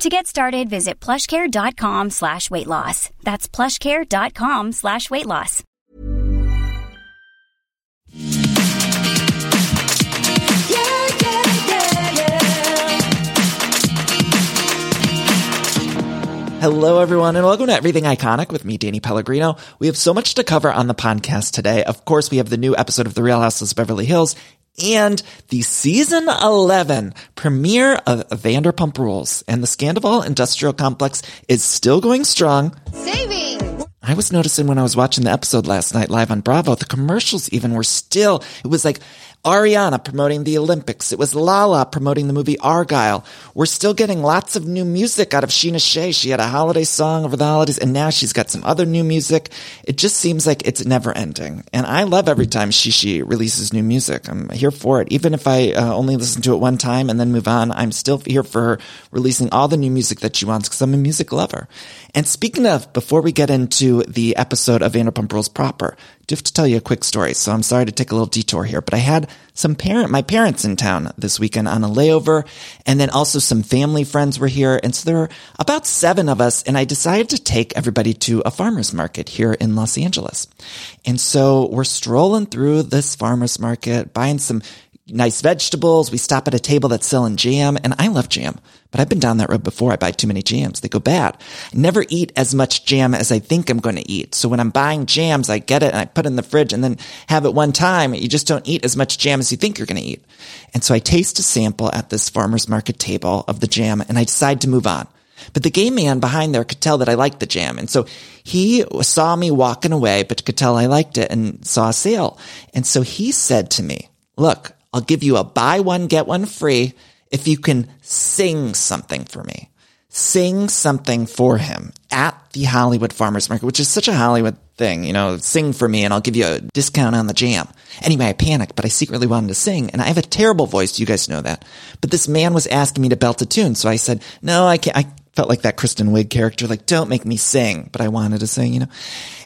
To get started, visit plushcare.com slash weight loss. That's plushcare.com slash weight loss. Yeah, yeah, yeah, Hello, everyone, and welcome to Everything Iconic with me, Danny Pellegrino. We have so much to cover on the podcast today. Of course, we have the new episode of The Real Housewives of Beverly Hills and the season 11 premiere of Vanderpump Rules. And the Scandoval Industrial Complex is still going strong. Saving! I was noticing when I was watching the episode last night live on Bravo, the commercials even were still, it was like Ariana promoting the Olympics. It was Lala promoting the movie Argyle. We're still getting lots of new music out of Scheana Shay. She had a holiday song over the holidays and now she's got some other new music. It just seems like it's never ending. And I love every time Shishi releases new music. I'm here for it. Even if I uh, only listen to it one time and then move on, I'm still here for her releasing all the new music that she wants because I'm a music lover. And speaking of, before we get into the episode of Vanderpump Rules proper, I do have to tell you a quick story. So I'm sorry to take a little detour here, but I had some parent, my parents in town this weekend on a layover. And then also some family friends were here. And so there were about seven of us. And I decided to take everybody to a farmer's market here in Los Angeles. And so we're strolling through this farmer's market, buying some nice vegetables. We stop at a table that's selling jam and I love jam, but I've been down that road before. I buy too many jams. They go bad. I never eat as much jam as I think I'm going to eat. So when I'm buying jams, I get it and I put it in the fridge and then have it one time. You just don't eat as much jam as you think you're going to eat. And so I taste a sample at this farmer's market table of the jam and I decide to move on. But the gay man behind there could tell that I liked the jam. And so he saw me walking away, but could tell I liked it and saw a sale. And so he said to me, look, I'll give you a buy one, get one free if you can sing something for me. Sing something for him at the Hollywood Farmers Market, which is such a Hollywood thing, you know, sing for me and I'll give you a discount on the jam. Anyway, I panicked, but I secretly wanted to sing and I have a terrible voice. You guys know that. But this man was asking me to belt a tune. So I said, no, I can't. I felt like that Kristen Wiig character, like, don't make me sing, but I wanted to sing, you know.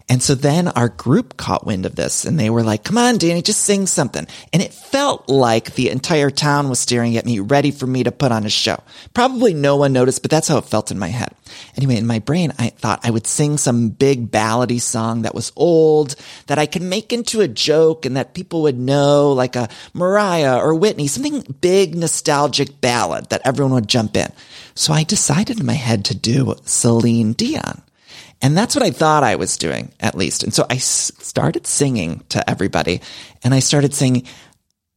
And so then our group caught wind of this and they were like, come on, Danny, just sing something. And it felt like the entire town was staring at me, ready for me to put on a show. Probably no one noticed, but that's how it felt in my head. Anyway, in my brain, I thought I would sing some big ballady song that was old, that I could make into a joke and that people would know, like a Mariah or Whitney, something big, nostalgic ballad that everyone would jump in. So I decided in my head to do Celine Dion. And that's what I thought I was doing, at least. And so I s- started singing to everybody and I started singing,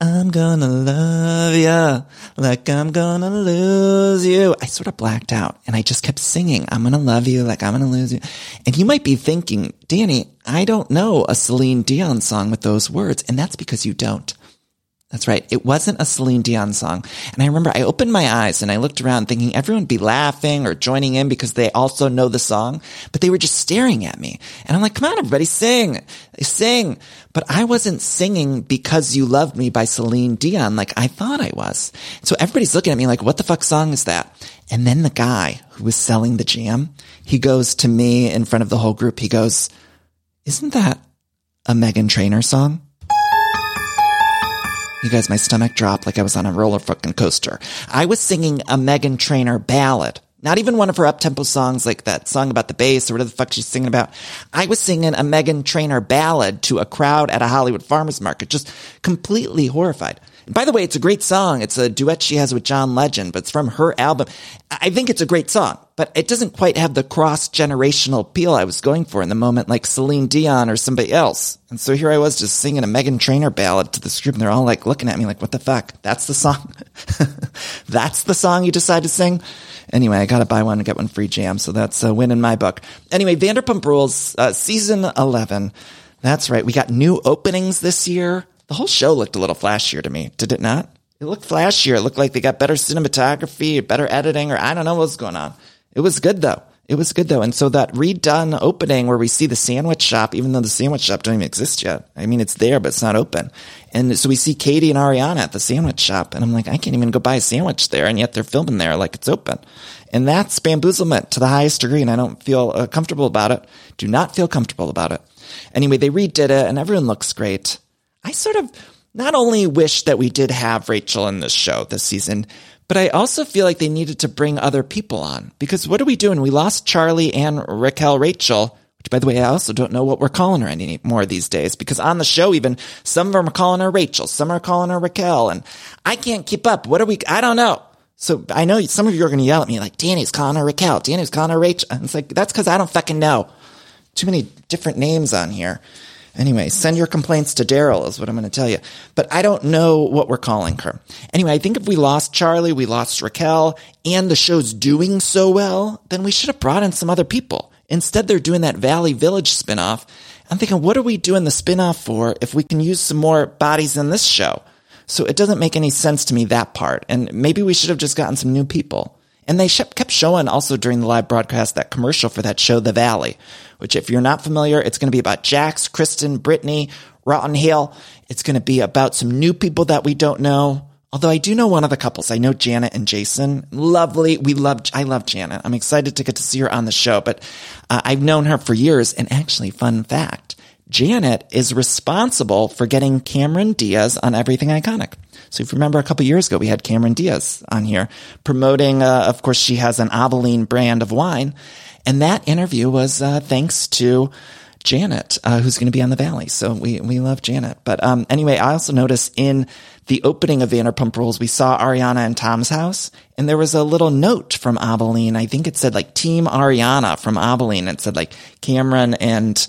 I'm gonna love you like I'm gonna lose you. I sort of blacked out and I just kept singing, I'm gonna love you like I'm gonna lose you. And you might be thinking, Danny, I don't know a Celine Dion song with those words. And that's because you don't. That's right. It wasn't a Celine Dion song. And I remember I opened my eyes and I looked around thinking everyone would be laughing or joining in because they also know the song, but they were just staring at me. And I'm like, come on, everybody sing, sing. But I wasn't singing because you loved me by Celine Dion like I thought I was. So everybody's looking at me like, what the fuck song is that? And then the guy who was selling the jam, he goes to me in front of the whole group. He goes, isn't that a Meghan Trainor song? You guys, my stomach dropped like I was on a roller fucking coaster. I was singing a Meghan Trainor ballad. Not even one of her up-tempo songs like that song about the bass or whatever the fuck she's singing about. I was singing a Meghan Trainor ballad to a crowd at a Hollywood farmer's market, just completely horrified. By the way, it's a great song. It's a duet she has with John Legend, but it's from her album. I think it's a great song, but it doesn't quite have the cross-generational appeal I was going for in the moment, like Celine Dion or somebody else. And so here I was just singing a Meghan Trainor ballad to this group, and they're all like looking at me like, what the fuck? That's the song? that's the song you decide to sing? Anyway, I got to buy one and get one free jam, so that's a win in my book. Anyway, Vanderpump Rules, uh, season 11. That's right. We got new openings this year. The whole show looked a little flashier to me, did it not? It looked flashier. It looked like they got better cinematography, better editing, or I don't know what's going on. It was good though. It was good though. And so that redone opening where we see the sandwich shop, even though the sandwich shop don't even exist yet. I mean, it's there, but it's not open. And so we see Katie and Ariana at the sandwich shop. And I'm like, I can't even go buy a sandwich there. And yet they're filming there like it's open. And that's bamboozlement to the highest degree. And I don't feel uh, comfortable about it. Do not feel comfortable about it. Anyway, they redid it and everyone looks great. I sort of not only wish that we did have Rachel in this show this season, but I also feel like they needed to bring other people on because what are we doing? We lost Charlie and Raquel Rachel, which by the way, I also don't know what we're calling her anymore these days because on the show, even some of them are calling her Rachel, some are calling her Raquel and I can't keep up. What are we? I don't know. So I know some of you are going to yell at me like, Danny's calling her Raquel. Danny's calling her Rachel. And it's like, that's because I don't fucking know. Too many different names on here. Anyway, send your complaints to Daryl is what I'm going to tell you. But I don't know what we're calling her. Anyway, I think if we lost Charlie, we lost Raquel, and the show's doing so well, then we should have brought in some other people. Instead, they're doing that Valley Village spinoff. I'm thinking, what are we doing the spinoff for if we can use some more bodies in this show? So it doesn't make any sense to me, that part. And maybe we should have just gotten some new people. And they kept showing also during the live broadcast that commercial for that show, The Valley, which if you're not familiar, it's going to be about Jax, Kristen, Brittany, Rotten Hill. It's going to be about some new people that we don't know. Although I do know one of the couples. I know Janet and Jason. Lovely. We love, I love Janet. I'm excited to get to see her on the show, but uh, I've known her for years. And actually, fun fact, Janet is responsible for getting Cameron Diaz on Everything Iconic. So if you remember a couple years ago, we had Cameron Diaz on here promoting, uh, of course, she has an Avaline brand of wine. And that interview was, uh, thanks to Janet, uh, who's going to be on the Valley. So we, we love Janet. But, um, anyway, I also noticed in the opening of Vanderpump Rules, we saw Ariana and Tom's house and there was a little note from Avaline. I think it said like Team Ariana from Avaline. It said like Cameron and,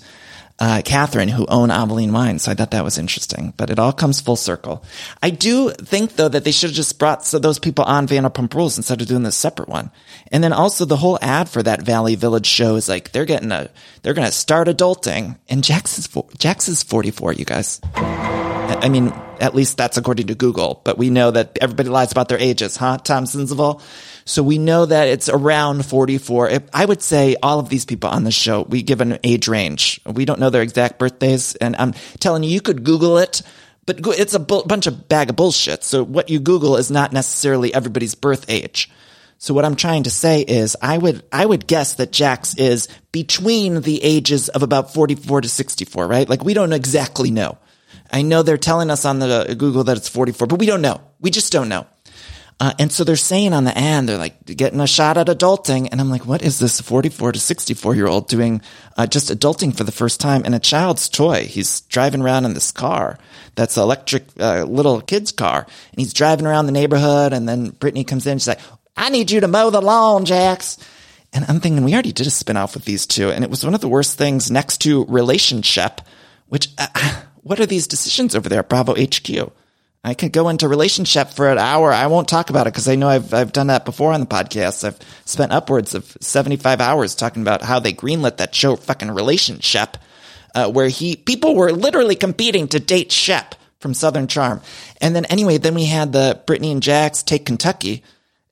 uh, Catherine, who own Avaline Wines. So I thought that was interesting, but it all comes full circle. I do think though that they should have just brought those people on Vanderpump Rules instead of doing this separate one. And then also the whole ad for that Valley Village show is like, they're getting a, they're going to start adulting and Jax is, Jax is 44, you guys. I mean, at least that's according to Google, but we know that everybody lies about their ages, huh? Tom Sensible. So we know that it's around 44. I would say all of these people on the show, we give an age range. We don't know their exact birthdays. And I'm telling you, you could Google it, but it's a bunch of bag of bullshit. So what you Google is not necessarily everybody's birth age. So what I'm trying to say is I would, I would guess that Jax is between the ages of about 44 to 64, right? Like we don't exactly know. I know they're telling us on the Google that it's 44, but we don't know. We just don't know. Uh, and so they're saying on the end, they're like getting a shot at adulting. And I'm like, what is this 44 to 64 year old doing uh, just adulting for the first time in a child's toy? He's driving around in this car that's an electric uh, little kid's car. And he's driving around the neighborhood. And then Brittany comes in. She's like, I need you to mow the lawn, Jax. And I'm thinking, we already did a spinoff with these two. And it was one of the worst things next to Relationshep, which, uh, what are these decisions over there at Bravo HQ? I could go into Relationshep for an hour. I won't talk about it because I know I've I've done that before on the podcast. I've spent upwards of seventy five hours talking about how they greenlit that show, fucking Relationshep, uh, where he people were literally competing to date Shep from Southern Charm. And then anyway, then we had the Brittany and Jax take Kentucky,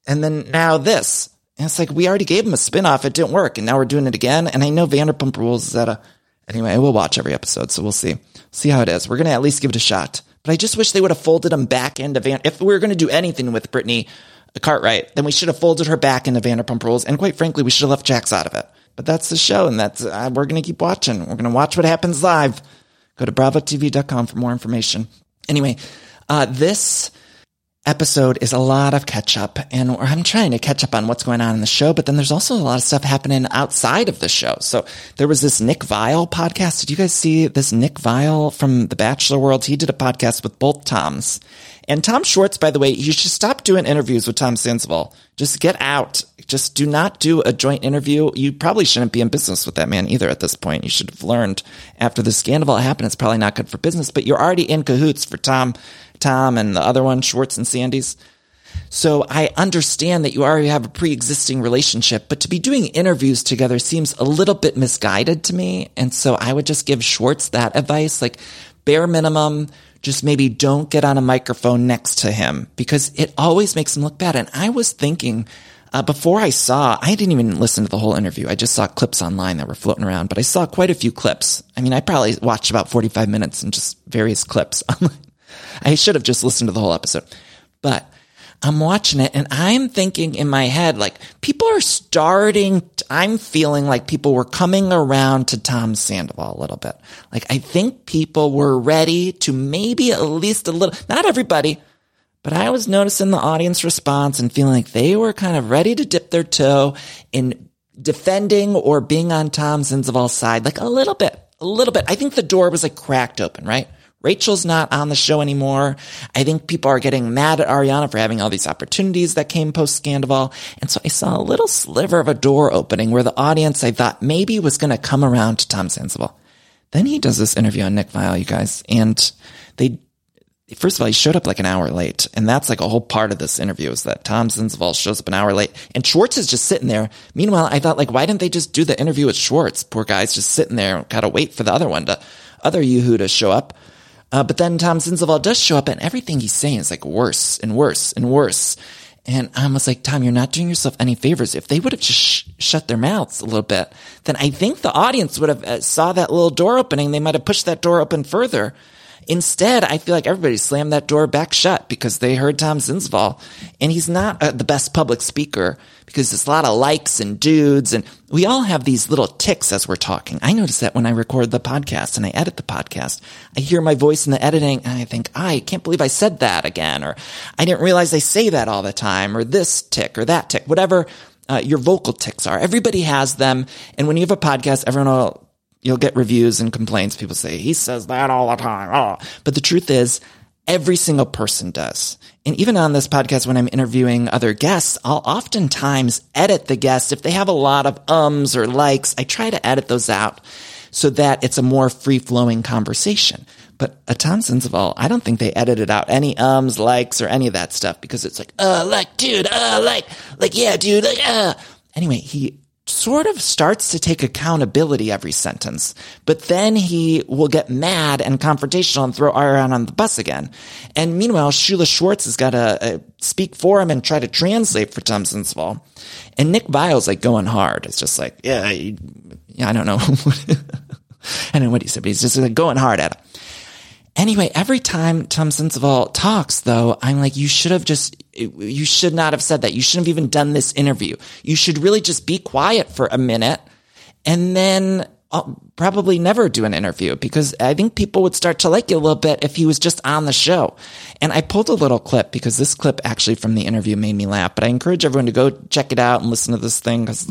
and then now this. And it's like we already gave him a spinoff. It didn't work, and now we're doing it again. And I know Vanderpump Rules is at a anyway. We'll watch every episode, so we'll see see how it is. We're gonna at least give it a shot. But I just wish they would have folded him back into Van. If we were going to do anything with Brittany Cartwright, then we should have folded her back into Vanderpump Rules. And quite frankly, we should have left Jax out of it. But that's the show, and that's uh, we're going to keep watching. We're going to watch what happens live. Go to bravotv.com for more information. Anyway, uh, this episode is a lot of catch up and I'm trying to catch up on what's going on in the show, but then there's also a lot of stuff happening outside of the show. So there was this Nick Viall podcast. Did you guys see this Nick Viall from the Bachelor world? He did a podcast with both Toms and Tom Schwartz, by the way, you should stop doing interviews with Tom Sandoval. Just get out. Just do not do a joint interview. You probably shouldn't be in business with that man either at this point. You should have learned after the scandal happened. It's probably not good for business, but you're already in cahoots for Tom Tom and the other one, Schwartz and Sandy's. So I understand that you already have a pre-existing relationship, but to be doing interviews together seems a little bit misguided to me. And so I would just give Schwartz that advice, like bare minimum, just maybe don't get on a microphone next to him because it always makes him look bad. And I was thinking uh, before I saw, I didn't even listen to the whole interview. I just saw clips online that were floating around, but I saw quite a few clips. I mean, I probably watched about 45 minutes and just various clips. I should have just listened to the whole episode, but I'm watching it and I'm thinking in my head, like people are starting, I'm feeling like people were coming around to Tom Sandoval a little bit. Like I think people were ready to maybe at least a little, not everybody, but I was noticing the audience response and feeling like they were kind of ready to dip their toe in defending or being on Tom Sandoval's side, like a little bit, a little bit. I think the door was like cracked open, right? Rachel's not on the show anymore. I think people are getting mad at Ariana for having all these opportunities that came post Scandoval. And so I saw a little sliver of a door opening where the audience I thought maybe was going to come around to Tom Sandoval. Then he does this interview on Nick Viall, you guys, and they First of all, he showed up like an hour late. And that's like a whole part of this interview is that Tom Sandoval shows up an hour late and Schwartz is just sitting there. Meanwhile, I thought like, why didn't they just do the interview with Schwartz? Poor guy's just sitting there, gotta wait for the other one to, other Yoo-hoo to show up. Uh, but then Tom Sandoval does show up and everything he's saying is like worse and worse and worse. And I was like, Tom, you're not doing yourself any favors. If they would have just sh- shut their mouths a little bit, then I think the audience would have uh, saw that little door opening. They might have pushed that door open further. Instead, I feel like everybody slammed that door back shut because they heard Tom Sandoval and he's not uh, the best public speaker because there's a lot of likes and dudes and we all have these little ticks as we're talking. I notice that when I record the podcast and I edit the podcast, I hear my voice in the editing and I think, I can't believe I said that again, or I didn't realize I say that all the time, or this tick or that tick, whatever uh, your vocal ticks are. Everybody has them. And when you have a podcast, everyone will You'll get reviews and complaints. People say, he says that all the time. Oh. But the truth is, every single person does. And even on this podcast, when I'm interviewing other guests, I'll oftentimes edit the guest. If they have a lot of ums or likes, I try to edit those out so that it's a more free flowing conversation. But at Tom Sandoval, I don't think they edited out any ums, likes, or any of that stuff because it's like, uh, like, dude, uh, like, like, yeah, dude, like, uh. Anyway, he sort of starts to take accountability every sentence, but then he will get mad and confrontational and throw Ariana on the bus again. And meanwhile, Shula Schwartz has got to uh, speak for him and try to translate for Sandoval. And Nick Viall's like going hard. It's just like, yeah, yeah, I don't know. I don't know what he said, but he's just like going hard at him. Anyway, every time Tom Sandoval talks, though, I'm like, you should have just, you should not have said that. You shouldn't have even done this interview. You should really just be quiet for a minute and then I'll uh, probably never do an interview because I think people would start to like you a little bit if he was just on the show. And I pulled a little clip because this clip actually from the interview made me laugh, but I encourage everyone to go check it out and listen to this thing because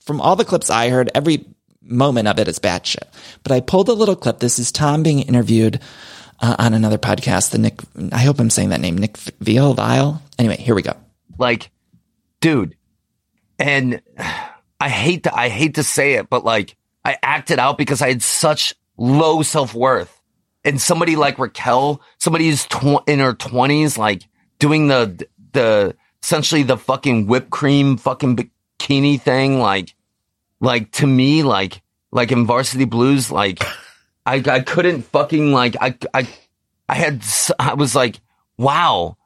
from all the clips I heard, every moment of it is batshit. But I pulled a little clip. This is Tom being interviewed uh, on another podcast. The Nick, I hope I'm saying that name, Nick Veal, Vial. Anyway, here we go. Like, dude, and I hate to, I hate to say it, but like, I acted out because I had such low self worth. And somebody like Raquel, somebody who's tw- in her twenties, like doing the, the, essentially the fucking whipped cream fucking bikini thing, like, like to me, like, like in varsity blues, like, I, I couldn't fucking like, I, I, I had, I was like, wow,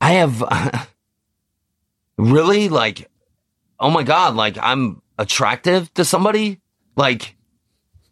I have uh, really like, oh my God, like I'm attractive to somebody. Like,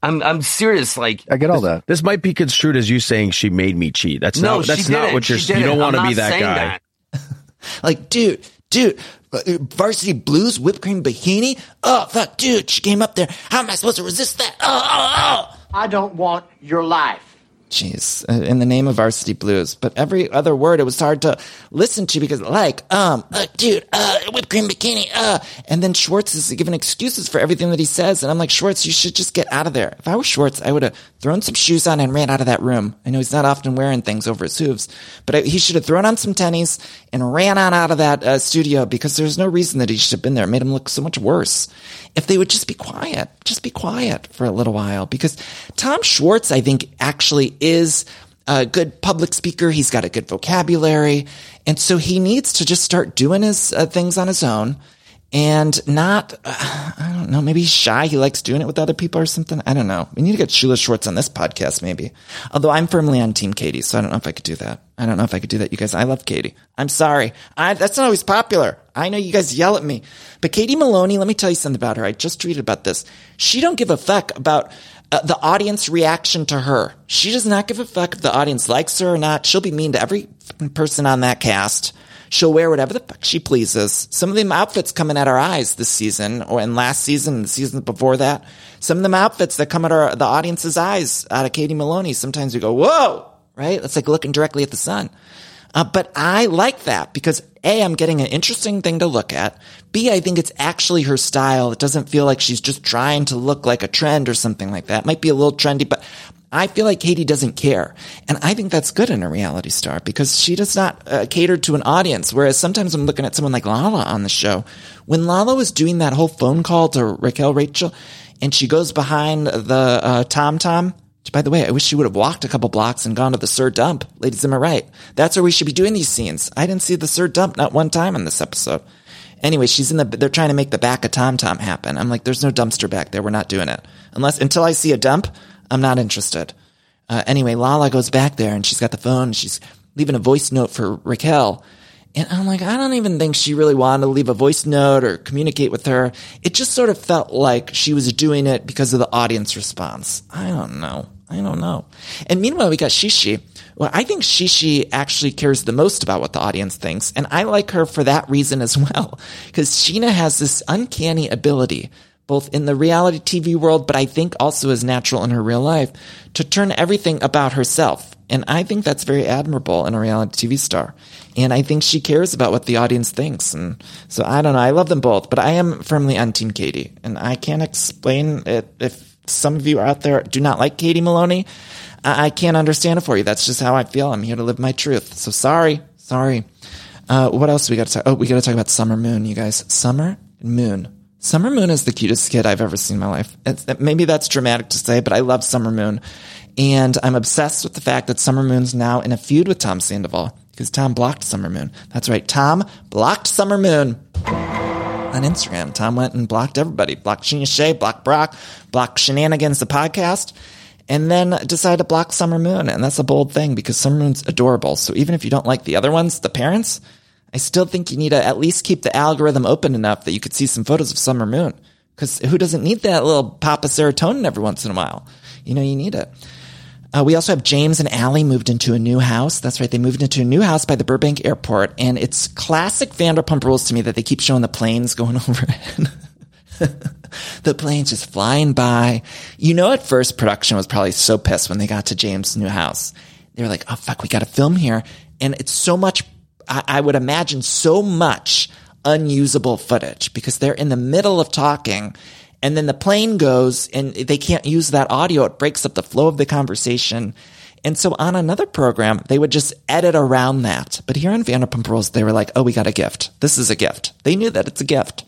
I'm I'm serious. Like I get all that. This might be construed as you saying she made me cheat. That's no, not that's not what you're. Saying. You don't want to be that guy. That. like, dude, dude, uh, varsity blues, whipped cream bikini. Oh fuck, dude, she came up there. How am I supposed to resist that? Oh, oh, oh. I don't want your life. Jeez, uh, in the name of Varsity Blues. But every other word, it was hard to listen to because, like, um, uh, dude, uh, whipped cream bikini, uh. And then Schwartz is giving excuses for everything that he says. And I'm like, Schwartz, you should just get out of there. If I was Schwartz, I would have thrown some shoes on and ran out of that room. I know he's not often wearing things over his hooves, but I, he should have thrown on some tennies and ran on out of that uh, studio because there's no reason that he should have been there. It made him look so much worse. If they would just be quiet, just be quiet for a little while because Tom Schwartz, I think, actually is a good public speaker. He's got a good vocabulary. And so he needs to just start doing his uh, things on his own and not, uh, I don't know, maybe he's shy. He likes doing it with other people or something. I don't know. We need to get Shula Schwartz on this podcast, maybe. Although I'm firmly on Team Katie, so I don't know if I could do that. I don't know if I could do that, you guys. I love Katie. I'm sorry. I, that's not always popular. I know you guys yell at me, but Katie Maloney, let me tell you something about her. I just tweeted about this. She don't give a fuck about uh, the audience reaction to her. She does not give a fuck if the audience likes her or not. She'll be mean to every person on that cast. She'll wear whatever the fuck she pleases. Some of them outfits coming at our eyes this season, or in last season, and the season before that. Some of them outfits that come at our the audience's eyes out of Katie Maloney. Sometimes we go, "Whoa!" Right? That's like looking directly at the sun. Uh, but I like that because A, I'm getting an interesting thing to look at. B, I think it's actually her style. It doesn't feel like she's just trying to look like a trend or something like that. It might be a little trendy, but I feel like Katie doesn't care. And I think that's good in a reality star because she does not uh, cater to an audience. Whereas sometimes I'm looking at someone like Lala on the show. When Lala was doing that whole phone call to Raquel Rachel and she goes behind the uh, Tom Tom, by the way, I wish she would have walked a couple blocks and gone to the SUR Dump. Ladies, am I right? That's where we should be doing these scenes. I didn't see the SUR Dump not one time in this episode. Anyway, she's in the, they're trying to make the back of Tom Tom happen. I'm like, there's no dumpster back there. We're not doing it. Unless, until I see a dump, I'm not interested. Uh, anyway, Lala goes back there and she's got the phone. she's leaving a voice note for Raquel. And I'm like, I don't even think she really wanted to leave a voice note or communicate with her. It just sort of felt like she was doing it because of the audience response. I don't know. I don't know. And meanwhile, we got Shishi. Well, I think Shishi actually cares the most about what the audience thinks. And I like her for that reason as well. Because Scheana has this uncanny ability both in the reality TV world, but I think also as natural in her real life, to turn everything about herself. And I think that's very admirable in a reality TV star. And I think she cares about what the audience thinks. And so I don't know. I love them both, but I am firmly on Team Katie. And I can't explain it if some of you out there do not like Katie Maloney. I can't understand it for you. That's just how I feel. I'm here to live my truth. So sorry. Sorry. Uh, what else we got to talk? Oh, we got to talk about Summer Moon, you guys. Summer Moon. Summer Moon is the cutest kid I've ever seen in my life. It's, maybe that's dramatic to say, but I love Summer Moon. And I'm obsessed with the fact that Summer Moon's now in a feud with Tom Sandoval because Tom blocked Summer Moon. That's right. Tom blocked Summer Moon on Instagram. Tom went and blocked everybody. Blocked Scheana Shay, blocked Brock, blocked Scheananigans, the podcast, and then decided to block Summer Moon. And that's a bold thing because Summer Moon's adorable. So even if you don't like the other ones, the parents, I still think you need to at least keep the algorithm open enough that you could see some photos of Summer Moon. Because who doesn't need that little pop of serotonin every once in a while? You know, you need it. Uh, we also have James and Ally moved into a new house. That's right. They moved into a new house by the Burbank airport. And it's classic Vanderpump rules to me that they keep showing the planes going overhead. the planes just flying by. You know, at first production was probably so pissed when they got to James' new house. They were like, oh, fuck, we got to film here. And it's so much I, I would imagine so much unusable footage because they're in the middle of talking and then the plane goes and they can't use that audio. It breaks up the flow of the conversation. And so on another program, they would just edit around that. But here on Vanderpump Rules, they were like, oh, we got a gift. This is a gift. They knew that it's a gift.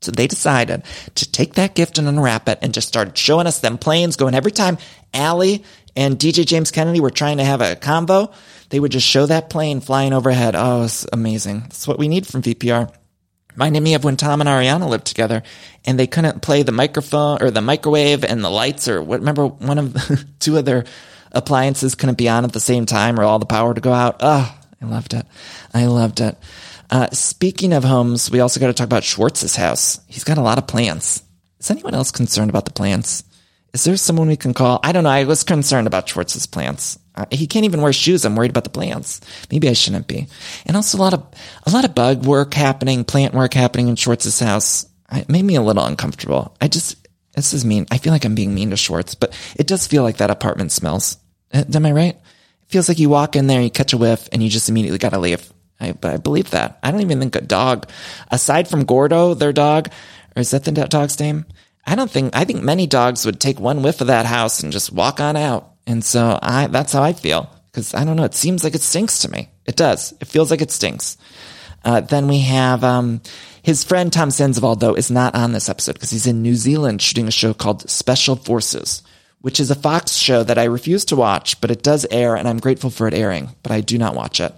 So they decided to take that gift and unwrap it and just started showing us them planes going every time Ally and DJ James Kennedy were trying to have a convo they would just show that plane flying overhead. Oh, it's amazing. That's what we need from VPR. Reminded me of when Tom and Ariana lived together and they couldn't play the microphone or the microwave and the lights or what, remember one of the two of their appliances couldn't be on at the same time or all the power to go out. Oh, I loved it. I loved it. Uh, speaking of homes, we also got to talk about Schwartz's house. He's got a lot of plants. Is anyone else concerned about the plants? Is there someone we can call? I don't know. I was concerned about Schwartz's plants. Uh, he can't even wear shoes. I'm worried about the plants. Maybe I shouldn't be. And also a lot of a lot of bug work happening, plant work happening in Schwartz's house. It made me a little uncomfortable. I just this is mean. I feel like I'm being mean to Schwartz, but it does feel like that apartment smells. Uh, am I right? It feels like you walk in there, you catch a whiff, and you just immediately got to leave. I, but I believe that. I don't even think a dog, aside from Gordo, their dog, or is that the dog's name? I don't think. I think many dogs would take one whiff of that house and just walk on out. And so I, that's how I feel. Cause I don't know. It seems like it stinks to me. It does. It feels like it stinks. Uh, then we have, um, his friend Tom Sandoval, though, is not on this episode because he's in New Zealand shooting a show called Special Forces, which is a Fox show that I refuse to watch, but it does air and I'm grateful for it airing, but I do not watch it.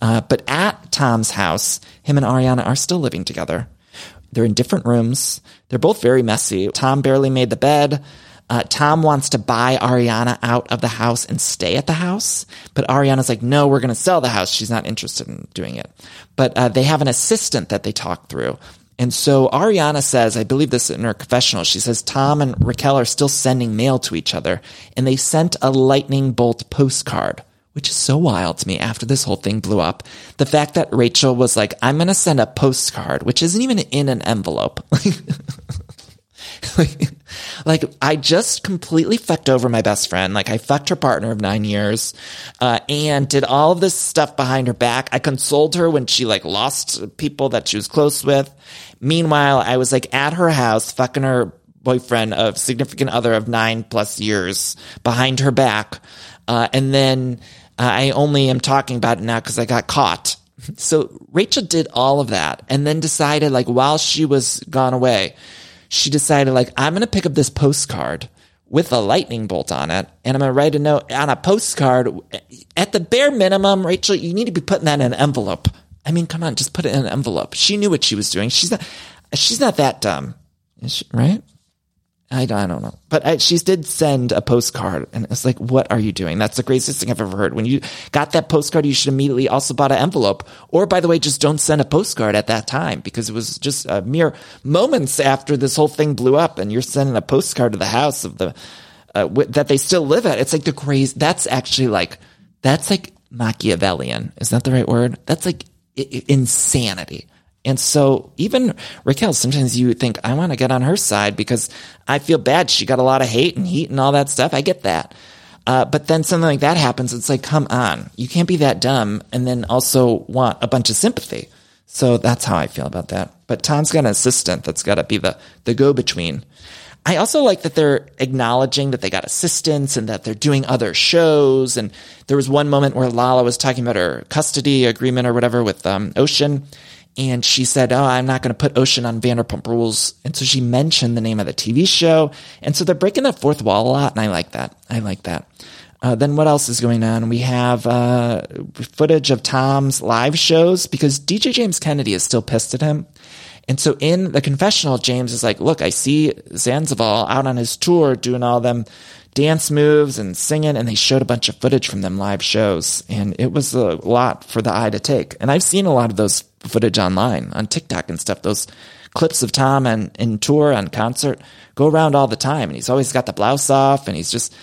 Uh, but at Tom's house, him and Ariana are still living together. They're in different rooms. They're both very messy. Tom barely made the bed. Uh, Tom wants to buy Ariana out of the house and stay at the house, but Ariana's like, no, we're going to sell the house. She's not interested in doing it. But uh, they have an assistant that they talk through. And so Ariana says, I believe this in her confessional, she says Tom and Raquel are still sending mail to each other, and they sent a lightning bolt postcard which is so wild to me after this whole thing blew up. The fact that Rachel was like, I'm going to send a postcard, which isn't even in an envelope. like, like, I just completely fucked over my best friend. Like I fucked her partner of nine years, uh, and did all of this stuff behind her back. I consoled her when she like lost people that she was close with. Meanwhile, I was like at her house, fucking her boyfriend of significant other of nine plus years behind her back. Uh, and then uh, I only am talking about it now because I got caught. So Rachel did all of that and then decided like while she was gone away, she decided like, I'm going to pick up this postcard with a lightning bolt on it. And I'm going to write a note on a postcard. At the bare minimum, Rachel, you need to be putting that in an envelope. I mean, come on, just put it in an envelope. She knew what she was doing. She's not, she's not that dumb. She, right? I, I don't know. But I, she did send a postcard and it's like, what are you doing? That's the craziest thing I've ever heard. When you got that postcard, you should immediately also bought an envelope. Or by the way, just don't send a postcard at that time because it was just a mere moments after this whole thing blew up and you're sending a postcard to the house of the, uh, w- that they still live at. It's like the crazy, that's actually like, that's like Machiavellian. Is that the right word? That's like I- insanity. And so even Raquel, sometimes you think, I want to get on her side because I feel bad. She got a lot of hate and heat and all that stuff. I get that. Uh, but then something like that happens. It's like, come on, you can't be that dumb and then also want a bunch of sympathy. So that's how I feel about that. But Tom's got an assistant that's got to be the, the go between. I also like that they're acknowledging that they got assistants and that they're doing other shows. And there was one moment where Lala was talking about her custody agreement or whatever with um, Ocean and she said, Oh, I'm not going to put Ocean on Vanderpump Rules. And so she mentioned the name of the TV show. And so they're breaking that fourth wall a lot. And I like that. I like that. Uh, then what else is going on? We have uh, footage of Tom's live shows because DJ James Kennedy is still pissed at him. And so in the confessional, James is like, look, I see Sandoval out on his tour doing all them dance moves and singing. And they showed a bunch of footage from them live shows. And it was a lot for the eye to take. And I've seen a lot of those footage online on TikTok and stuff. Those clips of Tom and in tour on concert go around all the time, and he's always got the blouse off, and he's just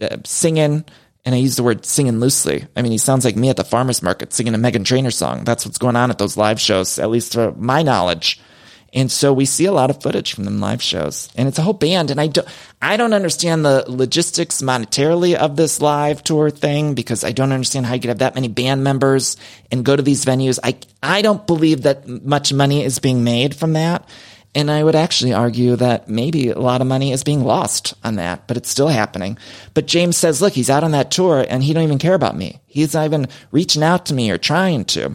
uh, singing. And I use the word singing loosely. I mean, he sounds like me at the farmers market singing a Meghan Trainor song. That's what's going on at those live shows, at least to my knowledge. And so we see a lot of footage from them live shows and it's a whole band. And I don't, I don't understand the logistics monetarily of this live tour thing because I don't understand how you could have that many band members and go to these venues. I, I don't believe that much money is being made from that. And I would actually argue that maybe a lot of money is being lost on that, but it's still happening. But James says, look, he's out on that tour and he don't even care about me. He's not even reaching out to me or trying to.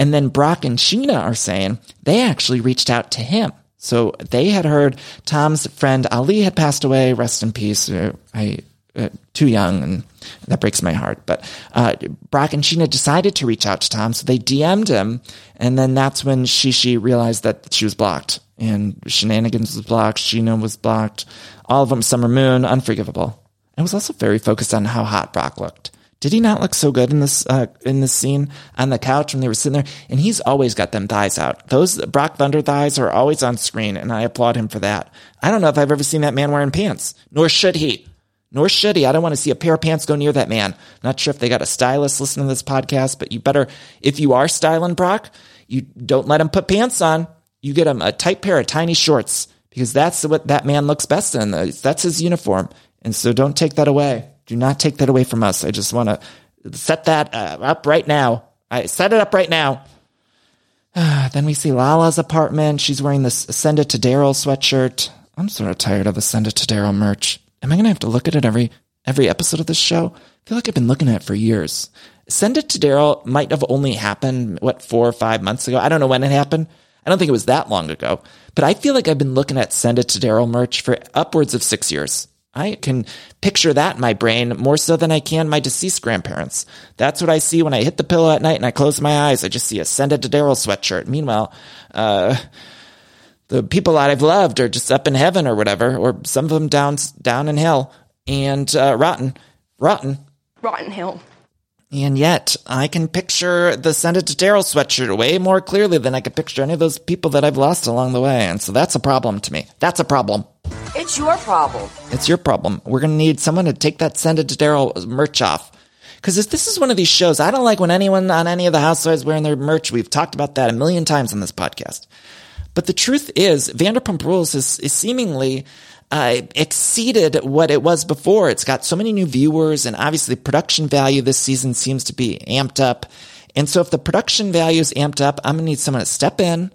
And then Brock and Scheana are saying they actually reached out to him. So they had heard Tom's friend Ali had passed away. Rest in peace. Uh, I uh, too young, and that breaks my heart. But uh, Brock and Scheana decided to reach out to Tom, so they DM'd him, and then that's when Shishi realized that she was blocked, and Scheananigans was blocked, Scheana was blocked, all of them. Summer Moon, unforgivable. I was also very focused on how hot Brock looked. Did he not look so good in this uh, in this scene on the couch when they were sitting there? And he's always got them thighs out. Those Brock Thunder thighs are always on screen, and I applaud him for that. I don't know if I've ever seen that man wearing pants, nor should he. Nor should he. I don't want to see a pair of pants go near that man. Not sure if they got a stylist listening to this podcast, but you better, if you are styling Brock, you don't let him put pants on. You get him a tight pair of tiny shorts because that's what that man looks best in. That's his uniform. And so don't take that away. Do not take that away from us. I just want to set that uh, up right now. I set it up right now. then we see Lala's apartment. She's wearing this Send It to Daryl sweatshirt. I'm sort of tired of the Send It to Daryl merch. Am I going to have to look at it every every episode of this show? I feel like I've been looking at it for years. Send It to Daryl might have only happened, what, four or five months ago? I don't know when it happened. I don't think it was that long ago, but I feel like I've been looking at Send It to Daryl merch for upwards of six years. I can picture that in my brain more so than I can my deceased grandparents. That's what I see when I hit the pillow at night and I close my eyes. I just see a Send It to Daryl sweatshirt. Meanwhile, uh, the people that I've loved are just up in heaven or whatever, or some of them down down in hell and uh, rotten, rotten, rotten hell. And yet, I can picture the Send It to Daryl sweatshirt way more clearly than I could picture any of those people that I've lost along the way. And so that's a problem to me. That's a problem. It's your problem. It's your problem. We're going to need someone to take that Send It to Daryl merch off. Because this is one of these shows, I don't like when anyone on any of the housewives wearing their merch. We've talked about that a million times on this podcast. But the truth is, Vanderpump Rules is, is seemingly uh, exceeded what it was before. It's got so many new viewers, and obviously, production value this season seems to be amped up. And so, if the production value is amped up, I'm going to need someone to step in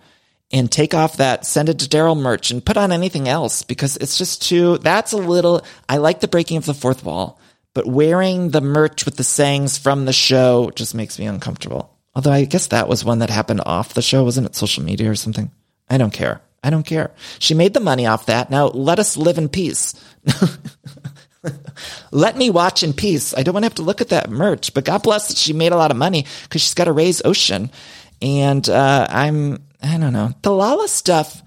and take off that send it to Daryl merch and put on anything else because it's just too, that's a little, I like the breaking of the fourth wall, but wearing the merch with the sayings from the show just makes me uncomfortable. Although I guess that was one that happened off the show. Wasn't it social media or something? I don't care. I don't care. She made the money off that. Now let us live in peace. let me watch in peace. I don't want to have to look at that merch, but God bless that she made a lot of money because she's got to raise Ocean. And uh, I'm, I don't know. The Lala stuff,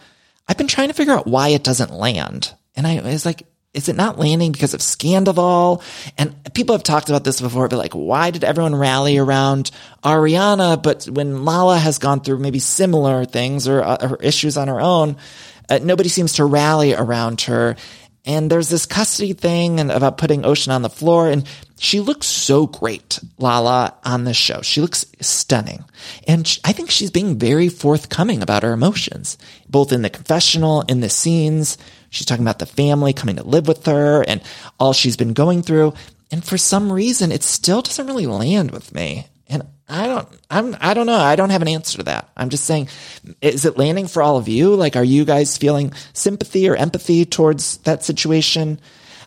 I've been trying to figure out why it doesn't land. And I was like, is it not landing because of Scandoval? And people have talked about this before, but like, why did everyone rally around Ariana? But when Lala has gone through maybe similar things or, uh, or issues on her own, uh, nobody seems to rally around her. And there's this custody thing and about putting Ocean on the floor. And she looks so great, Lala, on this show. She looks stunning. And she, I think she's being very forthcoming about her emotions, both in the confessional, in the scenes. She's talking about the family coming to live with her and all she's been going through. And for some reason, it still doesn't really land with me. And I don't, I'm, I don't know. I don't have an answer to that. I'm just saying, is it landing for all of you? Like, are you guys feeling sympathy or empathy towards that situation?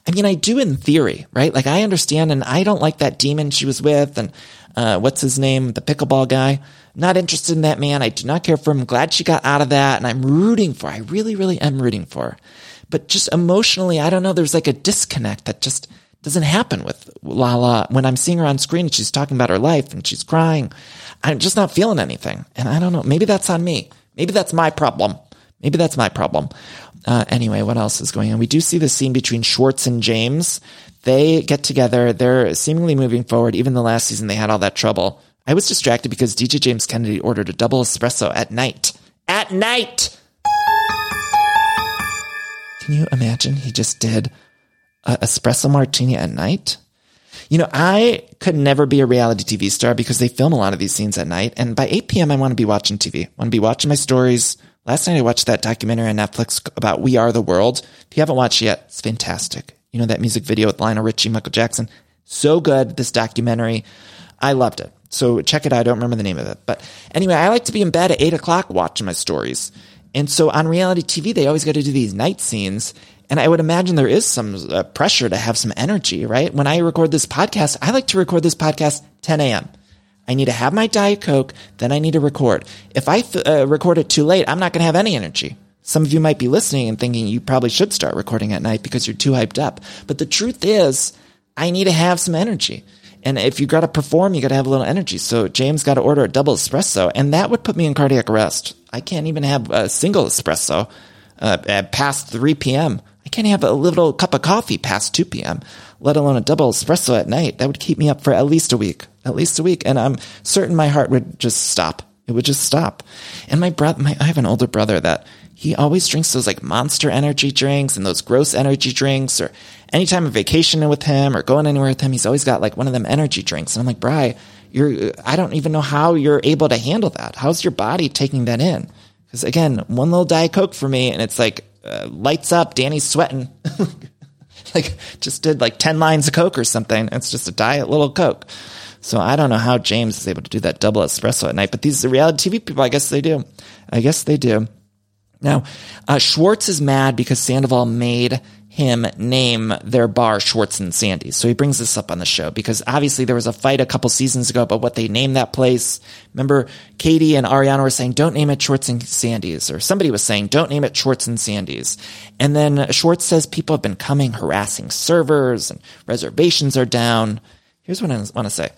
I mean, I do in theory, right? Like, I understand, and I don't like that demon she was with, and uh, what's his name, the pickleball guy. Not interested in that man. I do not care for him. I'm glad she got out of that, and I'm rooting for. Her. I really, really am rooting for. Her but just emotionally, I don't know. There's like a disconnect that just doesn't happen with Lala. When I'm seeing her on screen and she's talking about her life and she's crying, I'm just not feeling anything. And I don't know. Maybe that's on me. Maybe that's my problem. Maybe that's my problem. Uh, anyway, what else is going on? We do see the scene between Schwartz and James. They get together. They're seemingly moving forward. Even the last season, they had all that trouble. I was distracted because DJ James Kennedy ordered a double espresso at night. At night! Can you imagine he just did a espresso martini at night? You know, I could never be a reality TV star because they film a lot of these scenes at night. And by 8 p.m., I want to be watching TV. I want to be watching my stories. Last night I watched that documentary on Netflix about We Are the World. If you haven't watched it yet, it's fantastic. You know, that music video with Lionel Richie, Michael Jackson. So good, this documentary. I loved it. So check it out. I don't remember the name of it. But anyway, I like to be in bed at eight o'clock watching my stories. And so on reality TV, they always got to do these night scenes. And I would imagine there is some uh, pressure to have some energy, right? When I record this podcast, I like to record this podcast 10 a.m. I need to have my Diet Coke, then I need to record. If I uh, record it too late, I'm not going to have any energy. Some of you might be listening and thinking you probably should start recording at night because you're too hyped up. But the truth is, I need to have some energy. And if you got to perform, you got to have a little energy. So James got to order a double espresso, and that would put me in cardiac arrest. I can't even have a single espresso uh, at past 3 p.m. I can't have a little cup of coffee past 2 p.m., let alone a double espresso at night. That would keep me up for at least a week, at least a week. And I'm certain my heart would just stop. It would just stop. And my brother, my, I have an older brother that he always drinks those like monster energy drinks and those gross energy drinks or anytime I'm vacationing with him or going anywhere with him, he's always got like one of them energy drinks. And I'm like, Bry, you're, I don't even know how you're able to handle that. How's your body taking that in? Because again, one little Diet Coke for me and it's like, uh, lights up, Danny's sweating. like just did like 10 lines of Coke or something. It's just a diet little Coke. So I don't know how James is able to do that double espresso at night, but these are reality TV people. I guess they do. I guess they do. Now, uh, Schwartz is mad because Sandoval made him name their bar Schwartz and Sandy. So he brings this up on the show because obviously there was a fight a couple seasons ago about what they named that place. Remember, Katie and Ariana were saying, don't name it Schwartz and Sandy's, or somebody was saying, don't name it Schwartz and Sandy's. And then Schwartz says people have been coming harassing servers and reservations are down. Here's what I want to say.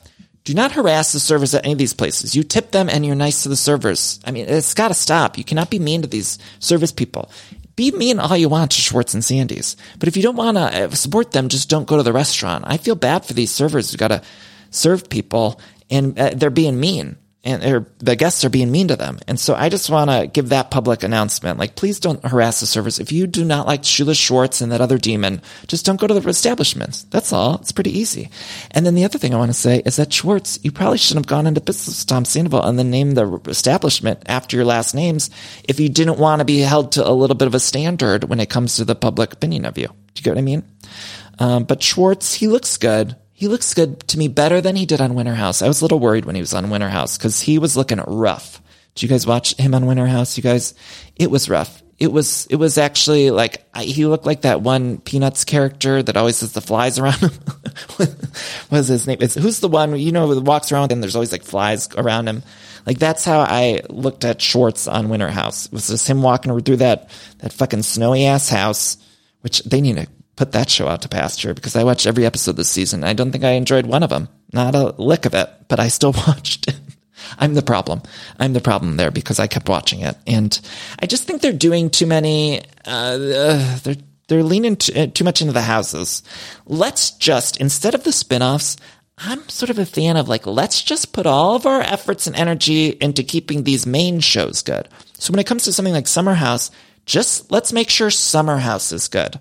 Do not harass the servers at any of these places. You tip them and you're nice to the servers. I mean, it's got to stop. You cannot be mean to these service people. Be mean all you want to Schwartz and Sandy's. But if you don't want to uh, support them, just don't go to the restaurant. I feel bad for these servers who got to serve people and uh, they're being mean and the guests are being mean to them. And so I just want to give that public announcement. Like, please don't harass the servers. If you do not like Shula Schwartz and that other demon, just don't go to the establishments. That's all. It's pretty easy. And then the other thing I want to say is that Schwartz, you probably shouldn't have gone into business with Tom Sandoval and then named the establishment after your last names if you didn't want to be held to a little bit of a standard when it comes to the public opinion of you. Do you get what I mean? Um, but Schwartz, he looks good he looks good to me better than he did on Winter House. I was a little worried when he was on Winter House because he was looking rough. Did you guys watch him on Winter House? You guys, it was rough. It was, it was actually like, I, he looked like that one Peanuts character that always has the flies around him. What's his name? It's, who's the one, you know, walks around and there's always like flies around him. Like that's how I looked at Schwartz on Winter House. It was just him walking through that, that fucking snowy ass house, which they need to put that show out to pasture because I watched every episode this season. I don't think I enjoyed one of them. Not a lick of it, but I still watched it. I'm the problem. I'm the problem there because I kept watching it. And I just think they're doing too many, uh, uh, they're, they're leaning too, uh, too much into the houses. Let's just, instead of the spinoffs, I'm sort of a fan of like, let's just put all of our efforts and energy into keeping these main shows good. So when it comes to something like Summer House, just let's make sure Summer House is good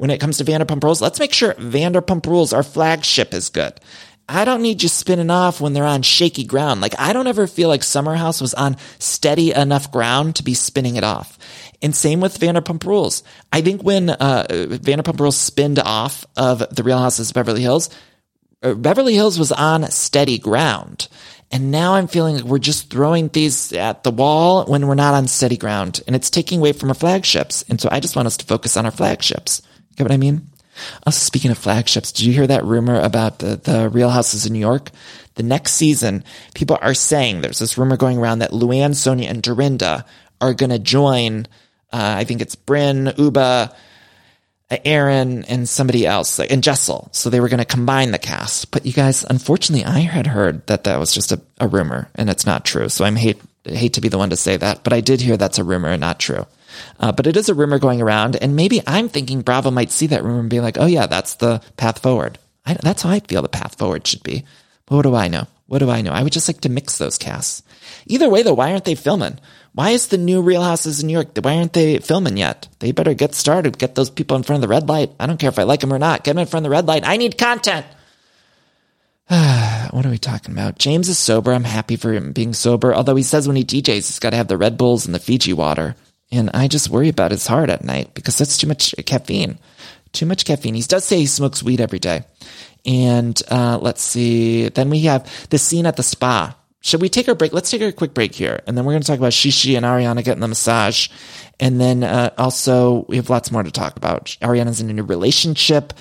when it comes to Vanderpump Rules, let's make sure Vanderpump Rules, our flagship, is good. I don't need you spinning off when they're on shaky ground. Like, I don't ever feel like Summer House was on steady enough ground to be spinning it off. And same with Vanderpump Rules. I think when uh, Vanderpump Rules spinned off of The Real Houses of Beverly Hills, uh, Beverly Hills was on steady ground. And now I'm feeling like we're just throwing these at the wall when we're not on steady ground. And it's taking away from our flagships. And so I just want us to focus on our flagships. Get what I mean? Also, speaking of flagships, did you hear that rumor about the, the Real Houses in New York? The next season, people are saying there's this rumor going around that Luann, Sonja, and Dorinda are going to join. Uh, I think it's Bryn, Ubah, Erin, and somebody else, like, and Jessel. So they were going to combine the cast. But you guys, unfortunately, I had heard that that was just a, a rumor and it's not true. So I'm hate hate to be the one to say that, but I did hear that's a rumor and not true. Uh, but it is a rumor going around, and maybe I'm thinking Bravo might see that rumor and be like, "Oh yeah, that's the path forward." I, that's how I feel the path forward should be. But what do I know? What do I know? I would just like to mix those casts. Either way, though, why aren't they filming? Why is the new Real Houses in New York? Why aren't they filming yet? They better get started. Get those people in front of the red light. I don't care if I like them or not. Get them in front of the red light. I need content. what are we talking about? James is sober. I'm happy for him being sober. Although he says when he DJs, he's got to have the Red Bulls and the Fiji water. And I just worry about his heart at night because that's too much caffeine. Too much caffeine. He does say he smokes weed every day. And uh, let's see. Then we have the scene at the spa. Should we take a break? Let's take a quick break here. And then we're going to talk about Shishi and Ariana getting the massage. And then uh, also, we have lots more to talk about. Ariana's in a new relationship.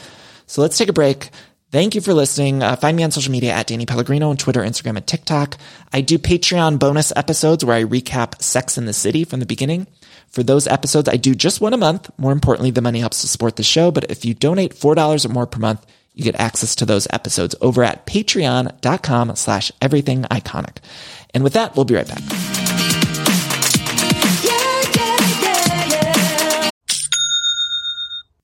So let's take a break. Thank you for listening. Uh, find me on social media at Danny Pellegrino on Twitter, Instagram, and TikTok. I do Patreon bonus episodes where I recap Sex in the City from the beginning. For those episodes, I do just one a month. More importantly, the money helps to support the show. But if you donate $4 or more per month, you get access to those episodes over at patreon.com slash everything iconic. And with that, we'll be right back.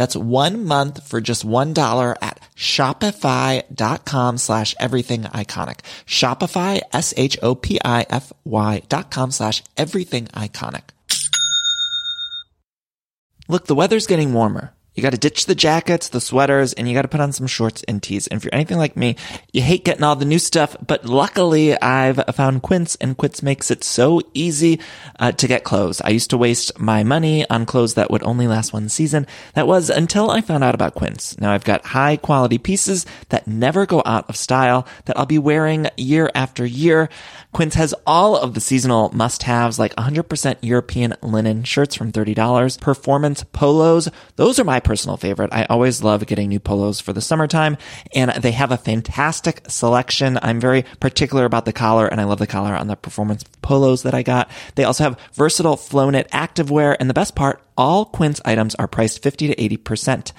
That's one month for just $1 at shopify.com slash everything iconic. Shopify, S-H-O-P-I-F-Y dot com slash everything iconic. Look, the weather's getting warmer. You got to ditch the jackets, the sweaters, and you got to put on some shorts and tees. And if you're anything like me, you hate getting all the new stuff, but luckily I've found Quince and Quince makes it so easy uh, to get clothes. I used to waste my money on clothes that would only last one season. That was until I found out about Quince. Now I've got high quality pieces that never go out of style that I'll be wearing year after year. Quince has all of the seasonal must-haves like 100% European linen shirts from $30, performance polos. Those are my personal favorite. I always love getting new polos for the summertime and they have a fantastic selection. I'm very particular about the collar and I love the collar on the performance polos that I got. They also have versatile flow knit activewear and the best part, all Quince items are priced 50 to 80%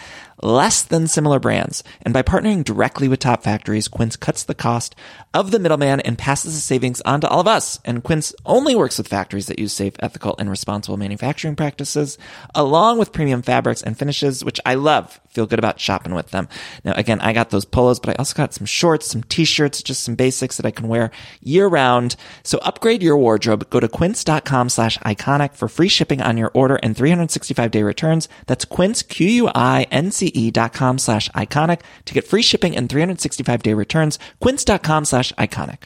less than similar brands. And by partnering directly with top factories, Quince cuts the cost of the middleman and passes the savings on to all of us. And Quince only works with factories that use safe, ethical, and responsible manufacturing practices, along with premium fabrics and finishes, which I love. Feel good about shopping with them. Now, again, I got those polos, but I also got some shorts, some t-shirts, just some basics that I can wear year round. So upgrade your wardrobe. Go to quince.com slash iconic for free shipping on your order and 365 day returns. That's quince, Q-U-I-N-C quince.com slash iconic to get free shipping and 365 day returns. Quince.com slash iconic.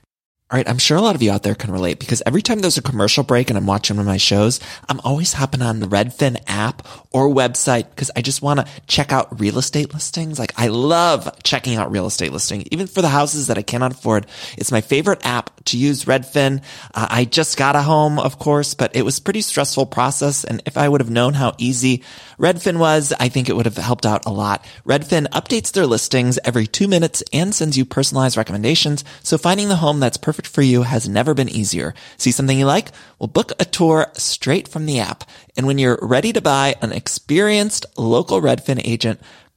All right, I'm sure a lot of you out there can relate because every time there's a commercial break and I'm watching one of my shows, I'm always hopping on the Redfin app or website because I just want to check out real estate listings. Like I love checking out real estate listings, even for the houses that I cannot afford. It's my favorite app to use Redfin. Uh, I just got a home, of course, but it was pretty stressful process. And if I would have known how easy Redfin was, I think it would have helped out a lot. Redfin updates their listings every two minutes and sends you personalized recommendations. So finding the home that's perfect for you has never been easier. See something you like? Well, book a tour straight from the app. And when you're ready to buy, an experienced local Redfin agent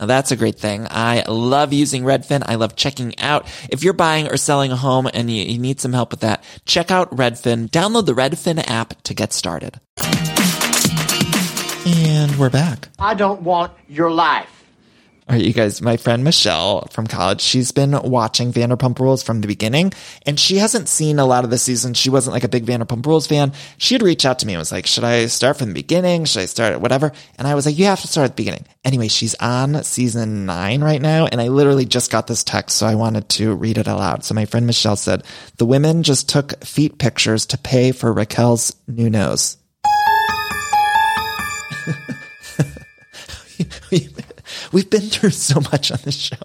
Now that's a great thing. I love using Redfin. I love checking out. If you're buying or selling a home and you, you, need some help with that, check out Redfin. Download the Redfin app to get started. And we're back. I don't want your life. All right, you guys, my friend Michelle from college, she's been watching Vanderpump Rules from the beginning and she hasn't seen a lot of the season. She wasn't like a big Vanderpump Rules fan. She had reached out to me and was like, should I start from the beginning? Should I start at whatever? And I was like, you have to start at the beginning. Anyway, she's on season nine right now. And I literally just got this text. So I wanted to read it aloud. So my friend Michelle said, the women just took feet pictures to pay for Raquel's new nose. We've been through so much on this show.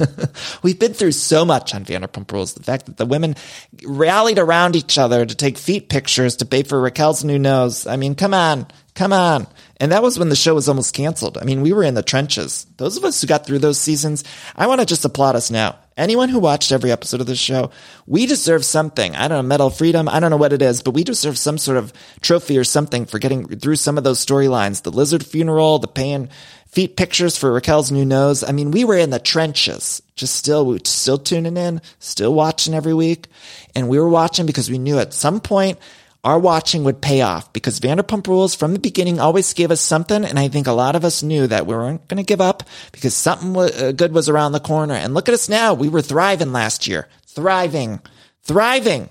We've been through so much on Vanderpump Rules. The fact that the women rallied around each other to take feet pictures to pay for Raquel's new nose. I mean, come on, come on. And that was when the show was almost canceled. I mean, we were in the trenches. Those of us who got through those seasons, I want to just applaud us now. Anyone who watched every episode of this show, we deserve something. I don't know, Medal of Freedom. I don't know what it is, but we deserve some sort of trophy or something for getting through some of those storylines. The lizard funeral, the paying feet pictures for Raquel's new nose. I mean, we were in the trenches, just still, still tuning in, still watching every week. And we were watching because we knew at some point our watching would pay off because Vanderpump Rules from the beginning always gave us something. And I think a lot of us knew that we weren't going to give up because something uh, good was around the corner. And look at us now. We were thriving last year, thriving, thriving.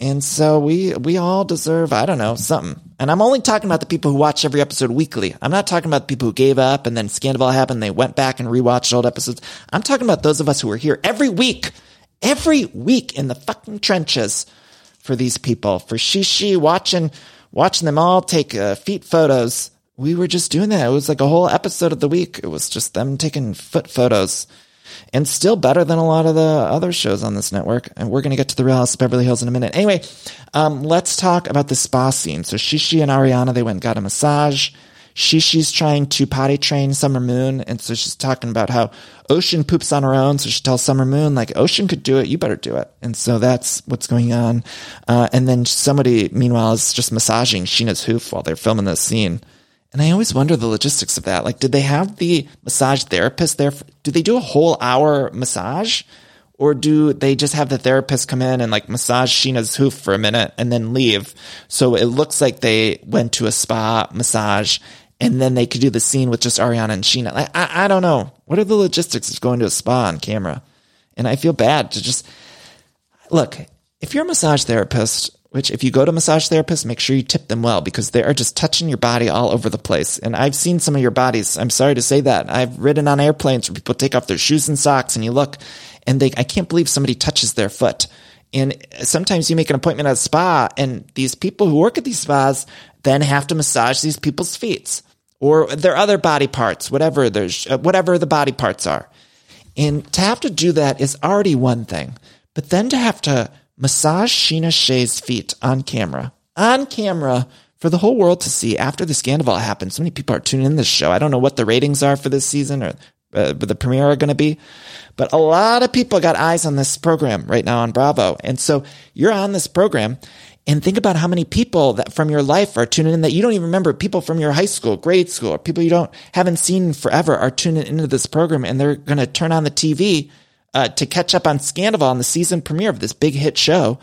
And so we, we all deserve, I don't know, something. And I'm only talking about the people who watch every episode weekly. I'm not talking about the people who gave up and then Scandoval happened. They went back and rewatched old episodes. I'm talking about those of us who are here every week, every week in the fucking trenches for these people, for Shishi watching, watching them all take uh, feet photos. We were just doing that. It was like a whole episode of the week. It was just them taking foot photos and still better than a lot of the other shows on this network. And we're going to get to the Real House of Beverly Hills in a minute. Anyway, um, let's talk about the spa scene. So Shishi and Ariana, they went and got a massage. Shishi's trying to potty train Summer Moon. And so she's talking about how Ocean poops on her own. So she tells Summer Moon, like, Ocean could do it. You better do it. And so that's what's going on. Uh, and then somebody, meanwhile, is just massaging Scheana's hoof while they're filming this scene. And I always wonder the logistics of that. Like, did they have the massage therapist there? Do they do a whole hour massage? Or do they just have the therapist come in and like massage Scheana's hoof for a minute and then leave? So it looks like they went to a spa massage and then they could do the scene with just Ariana and Scheana. Like, I, I don't know. What are the logistics of going to a spa on camera? And I feel bad to just look, if you're a massage therapist, which if you go to massage therapists, make sure you tip them well because they are just touching your body all over the place. And I've seen some of your bodies. I'm sorry to say that. I've ridden on airplanes where people take off their shoes and socks and you look and they, I can't believe somebody touches their foot. And sometimes you make an appointment at a spa and these people who work at these spas then have to massage these people's feet or their other body parts, whatever there's, uh, whatever the body parts are. And to have to do that is already one thing, but then to have to massage Scheana Shay's feet on camera, on camera for the whole world to see after the scandal happened. So many people are tuning in this show. I don't know what the ratings are for this season or uh, the premiere are going to be, but a lot of people got eyes on this program right now on Bravo. And so you're on this program and think about how many people that from your life are tuning in that you don't even remember. People from your high school, grade school, or people you don't haven't seen forever are tuning into this program and they're going to turn on the TV uh, to catch up on Scandoval on the season premiere of this big hit show.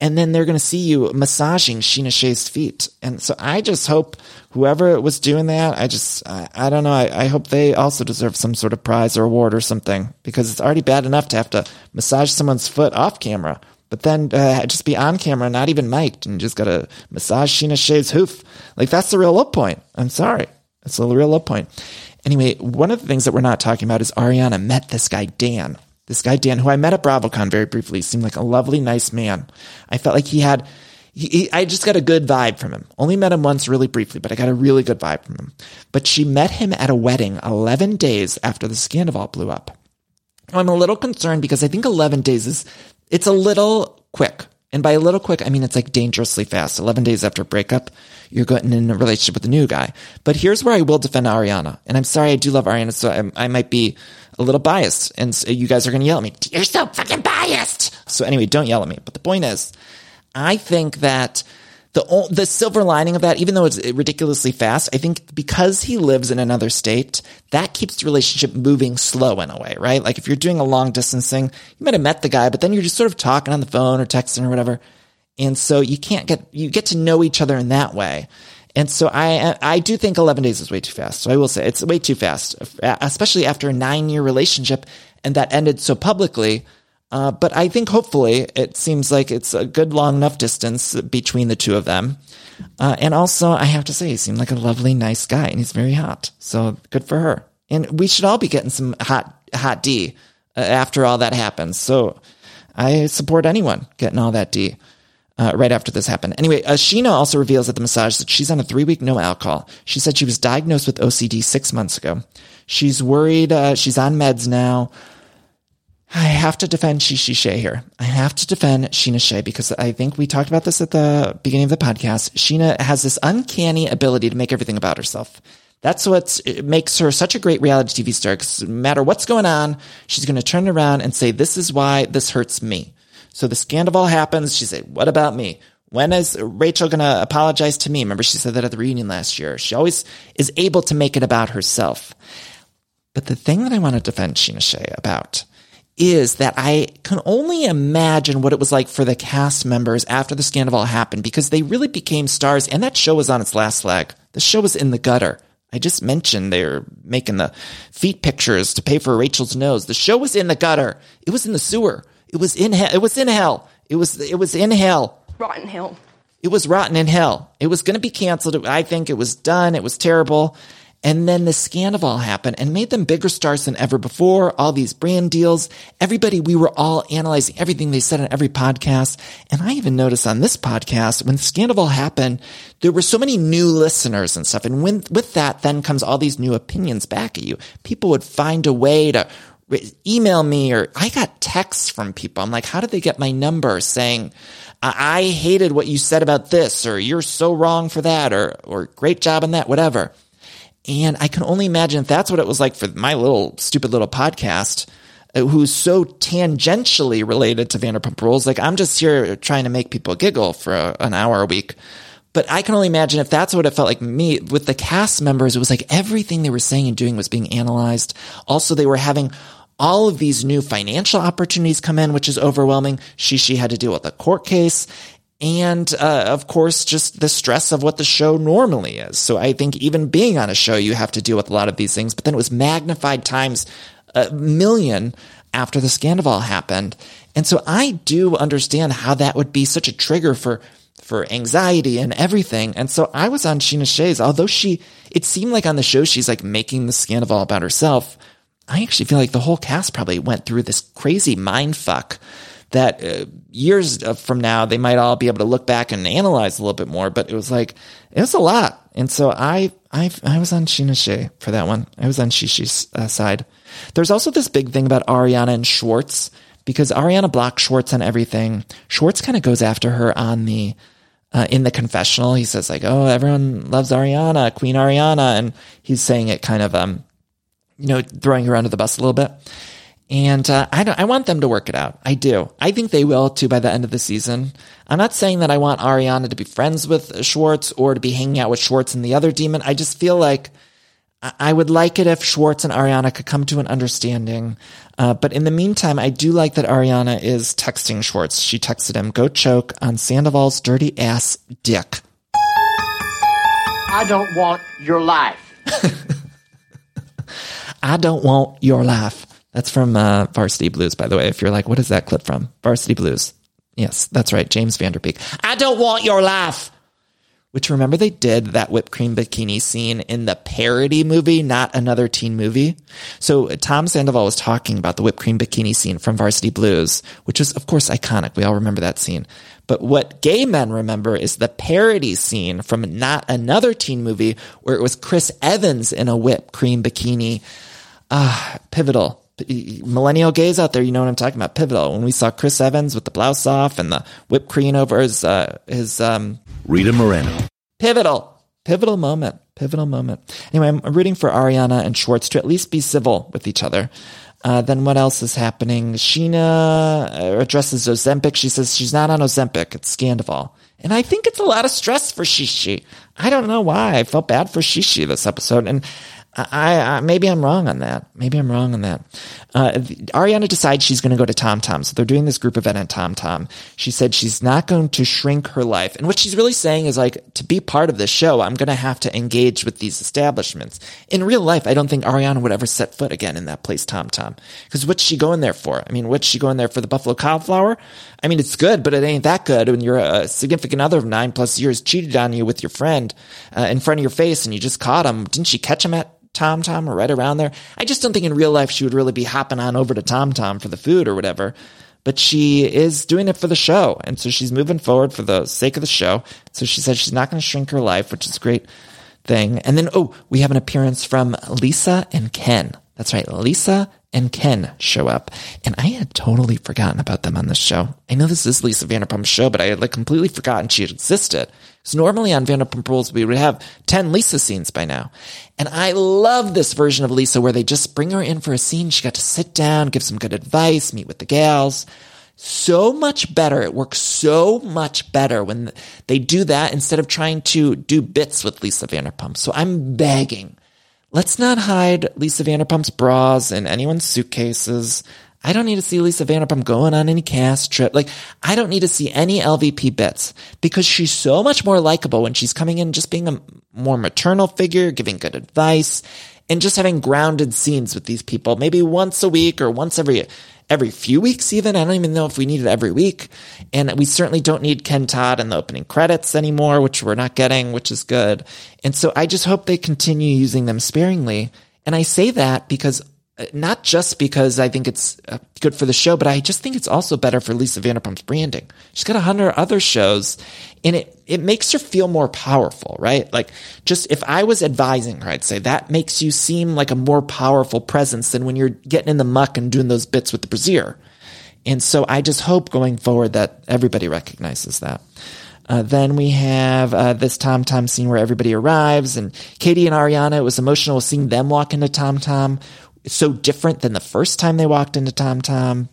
And then they're going to see you massaging Scheana Shay's feet. And so I just hope whoever was doing that, I just, I, I don't know. I, I, hope they also deserve some sort of prize or award or something because it's already bad enough to have to massage someone's foot off camera. But then uh, just be on camera, not even mic'd, and just got to massage Scheana Shay's hoof. Like that's the real low point. I'm sorry. It's the real low point. Anyway, one of the things that we're not talking about is Ariana met this guy, Dan. This guy, Dan, who I met at BravoCon very briefly, seemed like a lovely, nice man. I felt like he had, he, he, I just got a good vibe from him. Only met him once really briefly, but I got a really good vibe from him. But she met him at a wedding 11 days after the scandal blew up. I'm a little concerned because I think 11 days is, it's a little quick. And by a little quick, I mean it's like dangerously fast. 11 days after breakup, you're getting in a relationship with a new guy. But here's where I will defend Ariana. And I'm sorry, I do love Ariana, so I, I might be a little biased. And so you guys are going to yell at me. You're so fucking biased. So anyway, don't yell at me. But the point is, I think that the the silver lining of that, even though it's ridiculously fast, I think because he lives in another state, that keeps the relationship moving slow in a way, right? Like if you're doing a long distance thing, you might have met the guy, but then you're just sort of talking on the phone or texting or whatever. And so you can't get, you get to know each other in that way. And so I, I do think 11 days is way too fast. So I will say it's way too fast, especially after a nine year relationship and that ended so publicly. Uh, but I think hopefully it seems like it's a good long enough distance between the two of them. Uh, and also I have to say he seemed like a lovely, nice guy and he's very hot. So good for her. And we should all be getting some hot, hot D uh, after all that happens. So I support anyone getting all that D uh, right after this happened. Anyway, uh, Scheana also reveals at the massage that she's on a three week no alcohol. She said she was diagnosed with OCD six months ago. She's worried. Uh, she's on meds now. I have to defend Shishi Shea here. I have to defend Scheana Shay because I think we talked about this at the beginning of the podcast. Scheana has this uncanny ability to make everything about herself. That's what makes her such a great reality TV star. Because no matter what's going on, she's going to turn around and say, "This is why this hurts me." So the scandal happens. She said, what about me? When is Rachel going to apologize to me? Remember, she said that at the reunion last year. She always is able to make it about herself. But the thing that I want to defend Scheana Shay about is that I can only imagine what it was like for the cast members after the scandal happened because they really became stars and that show was on its last leg. The show was in the gutter. I just mentioned they were making the feet pictures to pay for Rachel's nose. The show was in the gutter. It was in the sewer. It was in hell. It was in hell. It was it was in hell. Rotten hell. It was rotten in hell. It was going to be canceled. I think it was done. It was terrible. And then the scandal happened and made them bigger stars than ever before. All these brand deals. Everybody, we were all analyzing everything they said on every podcast. And I even noticed on this podcast, when the scandal happened, there were so many new listeners and stuff. And when, with that, then comes all these new opinions back at you. People would find a way to email me or I got texts from people. I'm like, how did they get my number saying, I, hated what you said about this or you're so wrong for that or, or great job on that, whatever. And I can only imagine if that's what it was like for my little stupid little podcast, uh, who's so tangentially related to Vanderpump Rules. Like I'm just here trying to make people giggle for a, an hour a week. But I can only imagine if that's what it felt like me with the cast members, it was like everything they were saying and doing was being analyzed. Also, they were having all of these new financial opportunities come in, which is overwhelming. Shishi had to deal with a court case and uh, of course just the stress of what the show normally is. So i think even being on a show you have to deal with a lot of these things. But then it was magnified times a million after the scandal happened. And so i do understand how that would be such a trigger for for anxiety and everything. And so i was on Scheana Shay's although she it seemed like on the show she's like making the scandal about herself i actually feel like the whole cast probably went through this crazy mind fuck that uh, years from now they might all be able to look back and analyze a little bit more. But it was like it was a lot, and so I I I was on Scheana Shay for that one. I was on Shishi's uh, side. There's also this big thing about Ariana and Schwartz because Ariana blocked Schwartz on everything. Schwartz kind of goes after her on the uh, in the confessional. He says like, "Oh, everyone loves Ariana, Queen Ariana," and he's saying it kind of um, you know, throwing her under the bus a little bit. And uh, I don't, I want them to work it out. I do. I think they will too by the end of the season. I'm not saying that I want Ariana to be friends with Schwartz or to be hanging out with Schwartz and the other demon. I just feel like I would like it if Schwartz and Ariana could come to an understanding. Uh, but in the meantime, I do like that Ariana is texting Schwartz. She texted him, "Go choke on Sandoval's dirty ass dick." I don't want your life. I don't want your life. That's from uh, Varsity Blues, by the way. If you're like, what is that clip from? Varsity Blues. Yes, that's right. James Van Der Beek. I don't want your laugh. Which remember they did that whipped cream bikini scene in the parody movie, not another teen movie. So Tom Sandoval was talking about the whipped cream bikini scene from Varsity Blues, which was of course iconic. We all remember that scene. But what gay men remember is the parody scene from not another teen movie where it was Chris Evans in a whipped cream bikini. Ah, pivotal millennial gays out there, you know what I'm talking about. Pivotal. When we saw Chris Evans with the blouse off and the whipped cream over his, uh, his, um, Rita Moreno. Pivotal. Pivotal moment. Pivotal moment. Anyway, I'm rooting for Ariana and Schwartz to at least be civil with each other. Uh, then what else is happening? Scheana uh, addresses Ozempic. She says she's not on Ozempic. It's Scandoval. And I think it's a lot of stress for Shishi. I don't know why. I felt bad for Shishi this episode. And I, I, maybe I'm wrong on that. Maybe I'm wrong on that. Uh, Ariana decides she's going to go to Tom Tom. So they're doing this group event at Tom Tom. She said she's not going to shrink her life. And what she's really saying is like, to be part of this show, I'm going to have to engage with these establishments. In real life, I don't think Ariana would ever set foot again in that place, Tom Tom. Because what's she going there for? I mean, what's she going there for the buffalo cauliflower? I mean, it's good, but it ain't that good when you're a significant other of nine plus years cheated on you with your friend uh, in front of your face and you just caught him. Didn't she catch him at Tom Tom or right around there. I just don't think in real life she would really be hopping on over to Tom Tom for the food or whatever. But she is doing it for the show. And so she's moving forward for the sake of the show. So she said she's not going to shrink her life, which is a great thing. And then, oh, we have an appearance from Lisa and Ken. That's right. Lisa and Ken show up. And I had totally forgotten about them on this show. I know this is Lisa Vanderpump's show, but I had like completely forgotten she had existed. So normally on Vanderpump Rules, we would have 10 Lisa scenes by now. And I love this version of Lisa where they just bring her in for a scene. She got to sit down, give some good advice, meet with the gals. So much better. It works so much better when they do that instead of trying to do bits with Lisa Vanderpump. So I'm begging. Let's not hide Lisa Vanderpump's bras in anyone's suitcases. I don't need to see Lisa Vanderpump going on any cast trip. Like, I don't need to see any LVP bits because she's so much more likable when she's coming in just being a more maternal figure, giving good advice, and just having grounded scenes with these people, maybe once a week or once every every few weeks even. I don't even know if we need it every week. And we certainly don't need Ken Todd in the opening credits anymore, which we're not getting, which is good. And so I just hope they continue using them sparingly. And I say that because not just because I think it's uh, good for the show, but I just think it's also better for Lisa Vanderpump's branding. She's got a hundred other shows and it, it makes her feel more powerful, right? Like just if I was advising her, I'd say that makes you seem like a more powerful presence than when you're getting in the muck and doing those bits with the brassiere. And so I just hope going forward that everybody recognizes that. Uh, then we have uh, this Tom Tom scene where everybody arrives, and Katie and Ariana. It was emotional seeing them walk into Tom Tom. It's so different than the first time they walked into Tom Tom.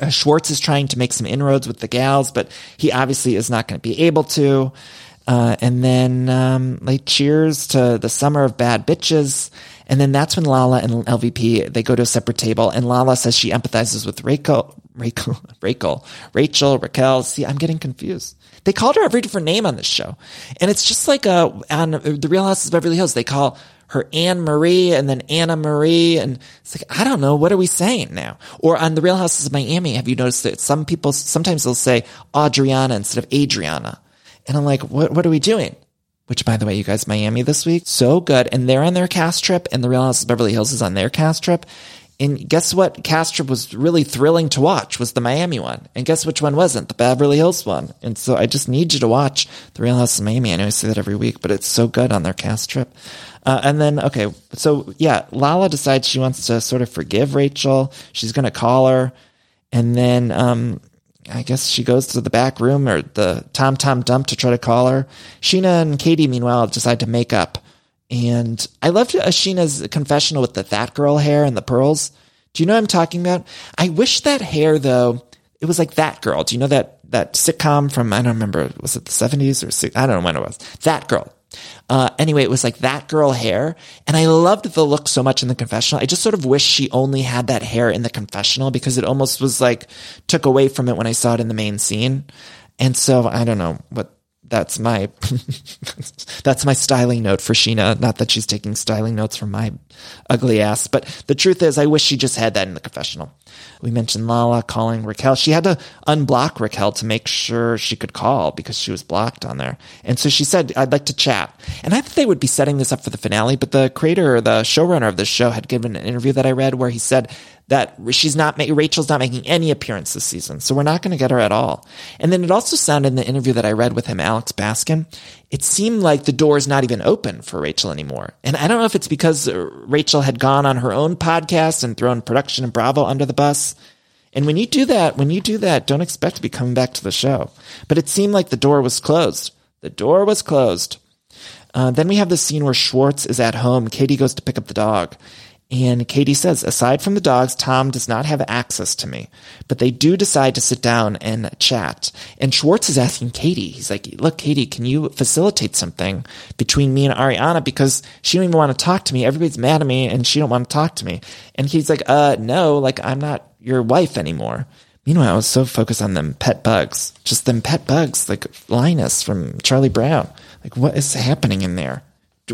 Uh, Schwartz is trying to make some inroads with the gals, but he obviously is not going to be able to. Uh, and then um, like cheers to the summer of bad bitches. And then that's when Lala and LVP they go to a separate table, and Lala says she empathizes with Rachel, Rachel, Rachel, Rachel, Raquel. See, I'm getting confused. They called her every different name on this show, and it's just like uh, on the Real Houses of Beverly Hills. They call her Anne Marie and then Anna Marie. And it's like, I don't know. What are we saying now? Or on the Real Houses of Miami, have you noticed that some people, sometimes they'll say Adriana instead of Adriana. And I'm like, what, what are we doing? Which, by the way, you guys, Miami this week, so good. And they're on their cast trip and the Real Houses of Beverly Hills is on their cast trip. And guess what cast trip was really thrilling to watch was the Miami one. And guess which one wasn't? The Beverly Hills one. And so I just need you to watch the Real House of Miami. I know I say that every week, but it's so good on their cast trip. Uh, and then, okay, so yeah, Lala decides she wants to sort of forgive Rachel. She's going to call her. And then, um, I guess she goes to the back room or the Tom Tom dump to try to call her. Scheana and Katie, meanwhile, decide to make up. And I loved Scheana's confessional with the that girl hair and the pearls. Do you know what I'm talking about? I wish that hair, though, it was like that girl. Do you know that, that sitcom from, I don't remember, was it the 70s or I don't know when it was. That girl. Uh, anyway, it was like that girl hair. And I loved the look so much in the confessional. I just sort of wish she only had that hair in the confessional because it almost was like took away from it when I saw it in the main scene. And so I don't know what that's my that's my styling note for Scheana. Not that she's taking styling notes from my ugly ass, but the truth is, I wish she just had that in the confessional. We mentioned Lala calling Raquel. She had to unblock Raquel to make sure she could call because she was blocked on there. And so she said, I'd like to chat. And I thought they would be setting this up for the finale, but the creator or the showrunner of the show had given an interview that I read where he said that she's not, Rachel's not making any appearance this season. So we're not going to get her at all. And then it also sounded in the interview that I read with him, Alex Baskin, it seemed like the door is not even open for Rachel anymore. And I don't know if it's because Rachel had gone on her own podcast and thrown production and Bravo under the bus. And when you do that, when you do that, don't expect to be coming back to the show. But it seemed like the door was closed. The door was closed. Uh, then we have the scene where Schwartz is at home. Katie goes to pick up the dog. And Katie says, aside from the dogs, Tom does not have access to me, but they do decide to sit down and chat. And Schwartz is asking Katie, he's like, look, Katie, can you facilitate something between me and Ariana? Because she don't even want to talk to me. Everybody's mad at me and she don't want to talk to me. And he's like, uh, no, like I'm not your wife anymore. Meanwhile, I was so focused on them pet bugs, just them pet bugs, like Linus from Charlie Brown. Like what is happening in there?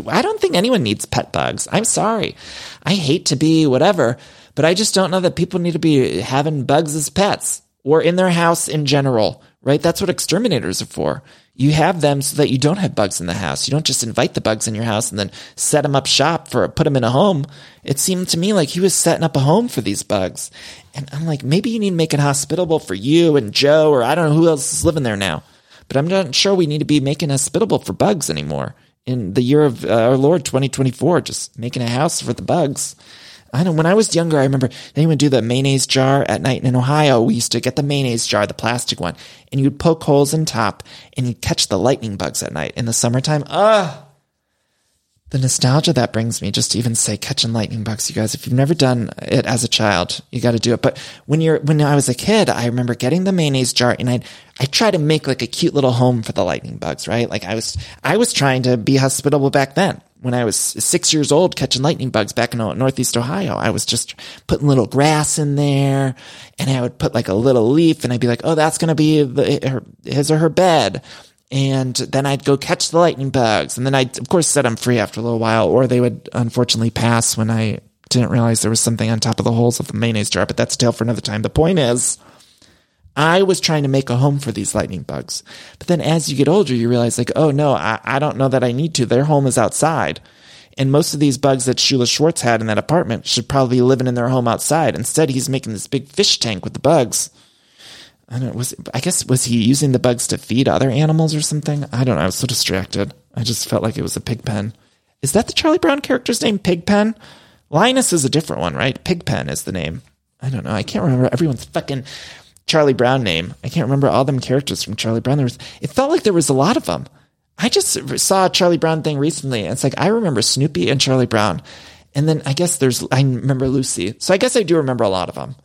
I don't think anyone needs pet bugs. I'm sorry. I hate to be whatever, but I just don't know that people need to be having bugs as pets or in their house in general, right? That's what exterminators are for. You have them so that you don't have bugs in the house. You don't just invite the bugs in your house and then set them up shop for, put them in a home. It seemed to me like he was setting up a home for these bugs. And I'm like, maybe you need to make it hospitable for you and Jo, or I don't know who else is living there now. But I'm not sure we need to be making hospitable for bugs anymore in the year of uh, our Lord 2024, just making a house for the bugs. I know when I was younger, I remember they would do the mayonnaise jar at night in Ohio. We used to get the mayonnaise jar, the plastic one, and you'd poke holes in top and you'd catch the lightning bugs at night in the summertime. Ah, the nostalgia that brings me just to even say catching lightning bugs, you guys. If you've never done it as a child, you got to do it. But when you're, when I was a kid, I remember getting the mayonnaise jar and I'd, I try to make like a cute little home for the lightning bugs, right? Like I was, I was trying to be hospitable back then. When I was six years old catching lightning bugs back in Northeast Ohio, I was just putting little grass in there and I would put like a little leaf and I'd be like, oh, that's going to be the, his or her bed and then I'd go catch the lightning bugs. And then I'd, of course, set them free after a little while, or they would unfortunately pass when I didn't realize there was something on top of the holes of the mayonnaise jar. But that's a tale for another time. The point is, I was trying to make a home for these lightning bugs. But then as you get older, you realize, like, oh no, I, I don't know that I need to. Their home is outside. And most of these bugs that Shula Schwartz had in that apartment should probably be living in their home outside. Instead, he's making this big fish tank with the bugs I don't know, was I guess was he using the bugs to feed other animals or something? I don't know. I was so distracted. I just felt like it was a pigpen. Is that the Charlie Brown character's name? Pigpen? Linus is a different one, right? Pigpen is the name. I don't know. I can't remember. Everyone's fucking Charlie Brown name. I can't remember all them characters from Charlie Brown. There was, it felt like there was a lot of them. I just saw a Charlie Brown thing recently, and it's like I remember Snoopy and Charlie Brown, and then I guess there's I remember Lucy. So I guess I do remember a lot of them.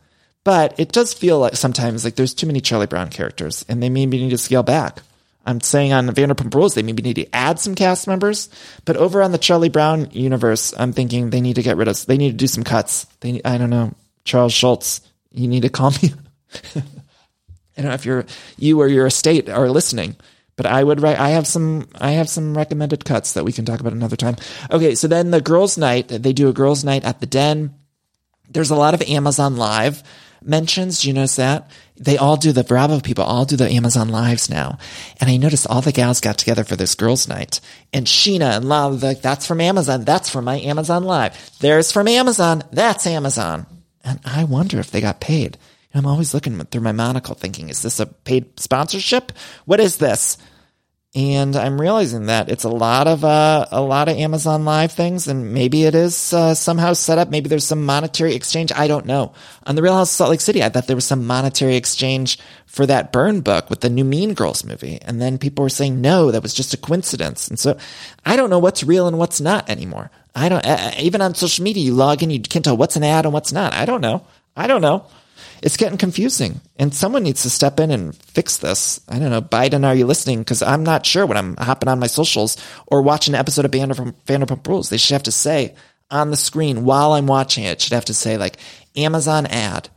But it does feel like sometimes like there's too many Charlie Brown characters, and they maybe need to scale back. I'm saying on Vanderpump Rules they maybe need to add some cast members, but over on the Charlie Brown universe, I'm thinking they need to get rid of. They need to do some cuts. They, I don't know, Charles Schulz, you need to call me. I don't know if you're you or your estate are listening, but I would I have some I have some recommended cuts that we can talk about another time. Okay, so then the girls' night they do a girls' night at the Den. There's a lot of Amazon Live mentions. Do you notice that? They all do the Bravo people all do the Amazon lives now. And I noticed all the gals got together for this girls night and Scheana and Lala, like, that's from Amazon. That's from my Amazon live. There's from Amazon. That's Amazon. And I wonder if they got paid. And I'm always looking through my monocle thinking, is this a paid sponsorship? What is this? And I'm realizing that it's a lot of uh, a lot of Amazon Live things, and maybe it is uh, somehow set up. Maybe there's some monetary exchange. I don't know. On the Real House of Salt Lake City, I thought there was some monetary exchange for that burn book with the new Mean Girls movie, and then people were saying no, that was just a coincidence. And so I don't know what's real and what's not anymore. I don't uh, even on social media. You log in, you can't tell what's an ad and what's not. I don't know. I don't know it's getting confusing and someone needs to step in and fix this. I don't know. Biden, are you listening? Because I'm not sure when I'm hopping on my socials or watching an episode of Vanderpump, Rules. They should have to say on the screen while I'm watching it, should have to say like Amazon ad.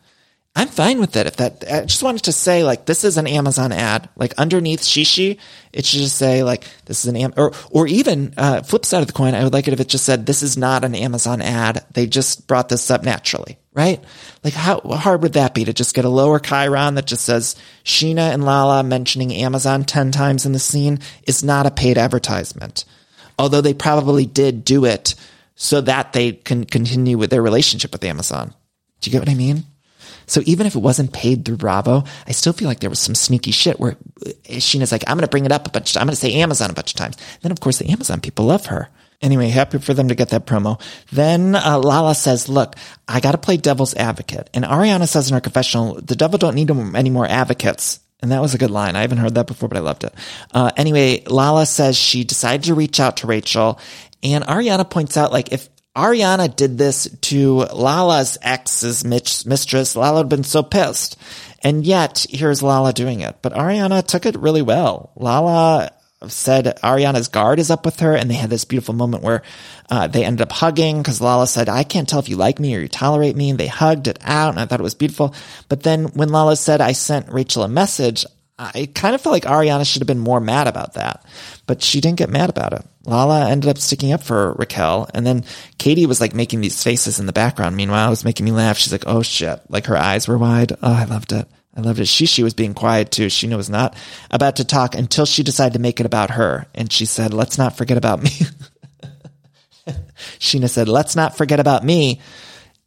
I'm fine with it. If that, I just wanted to say like, this is an Amazon ad, like underneath Shishi, it should just say like, this is an, Am- or, or even, uh, flip side of the coin, I would like it if it just said, this is not an Amazon ad. They just brought this up naturally right? Like how hard would that be to just get a lower chyron that just says Scheana and Lala mentioning Amazon 10 times in the scene is not a paid advertisement. Although they probably did do it so that they can continue with their relationship with Amazon. Do you get what I mean? So even if it wasn't paid through Bravo, I still feel like there was some sneaky shit where Scheana's like, I'm going to bring it up a bunch. I'm going to say Amazon a bunch of times. Then of course the Amazon people love her. Anyway, happy for them to get that promo. Then uh, Lala says, "Look, I got to play devil's advocate." And Ariana says in her confessional, "The devil don't need any more advocates." And that was a good line. I haven't heard that before, but I loved it. Uh, anyway, Lala says she decided to reach out to Rachel, and Ariana points out, like, if Ariana did this to Lala's ex's mistress, Lala would been so pissed. And yet, here's Lala doing it. But Ariana took it really well. Lala said Ariana's guard is up with her, and they had this beautiful moment where uh, they ended up hugging because Lala said, "I can't tell if you like me or you tolerate me," and they hugged it out, and I thought it was beautiful. But then when Lala said, "I sent Rachel a message," I kind of felt like Ariana should have been more mad about that, but she didn't get mad about it. Lala ended up sticking up for Raquel, and then Katie was like making these faces in the background. Meanwhile, it was making me laugh. She's like, "Oh shit!" Like her eyes were wide. Oh, I loved it. I loved it. She, was being quiet too. She was not about to talk until she decided to make it about her. And she said, let's not forget about me. Scheana said, let's not forget about me.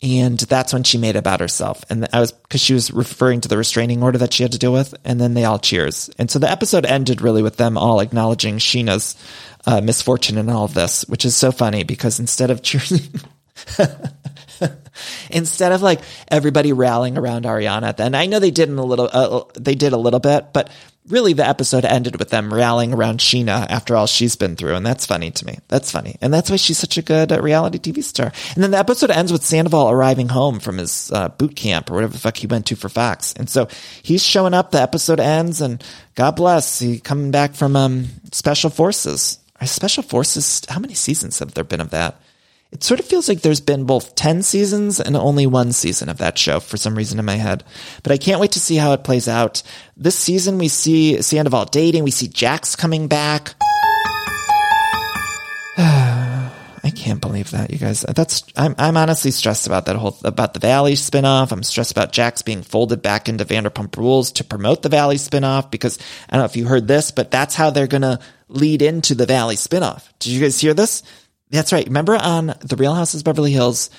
And that's when she made it about herself. And I was, cause she was referring to the restraining order that she had to deal with. And then they all cheers. And so the episode ended really with them all acknowledging Scheana's uh, misfortune in all of this, which is so funny because instead of cheering, Instead of like everybody rallying around Ariana at the end, I know they did in a little, uh, they did a little bit, but really the episode ended with them rallying around Scheana after all she's been through. And that's funny to me. That's funny. And that's why she's such a good uh, reality TV star. And then the episode ends with Sandoval arriving home from his uh, boot camp or whatever the fuck he went to for Fox. And so he's showing up. The episode ends and God bless. He coming back from, um, special forces. Special forces? How many seasons have there been of that? It sort of feels like there's been both 10 seasons and only one season of that show for some reason in my head. But I can't wait to see how it plays out. This season, we see Sandoval dating. We see Jax coming back. I can't believe that, you guys. That's I'm I'm honestly stressed about that whole about the Valley spinoff. I'm stressed about Jax being folded back into Vanderpump Rules to promote the Valley spinoff because I don't know if you heard this, but that's how they're gonna lead into the Valley spinoff. Did you guys hear this? That's right. Remember on The Real Houses Beverly Hills,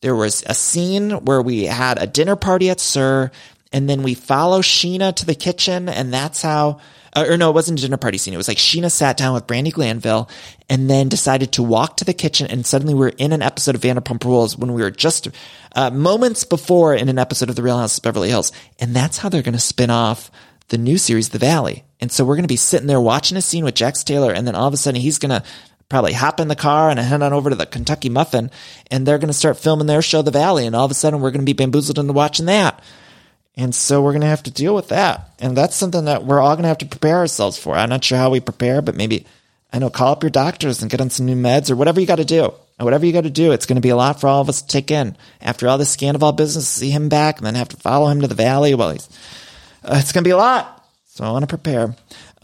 there was a scene where we had a dinner party at SUR, and then we follow Scheana to the kitchen, and that's how uh, or no, it wasn't a dinner party scene. It was like Scheana sat down with Brandi Glanville and then decided to walk to the kitchen and suddenly we are in an episode of Vanderpump Rules when we were just uh, moments before in an episode of The Real House of Beverly Hills. And that's how they're going to spin off the new series, The Valley. And so we're going to be sitting there watching a scene with Jax Taylor and then all of a sudden he's going to probably hop in the car and head on over to the Kentucky Muffin and they're going to start filming their show, The Valley. And all of a sudden we're going to be bamboozled into watching that. And so we're going to have to deal with that. And that's something that we're all going to have to prepare ourselves for. I'm not sure how we prepare, but maybe, I know, call up your doctors and get on some new meds or whatever you got to do. And whatever you got to do, it's going to be a lot for all of us to take in. After all this Scandoval business, see him back and then have to follow him to the valley. Well, he's, uh, it's going to be a lot. So I want to prepare.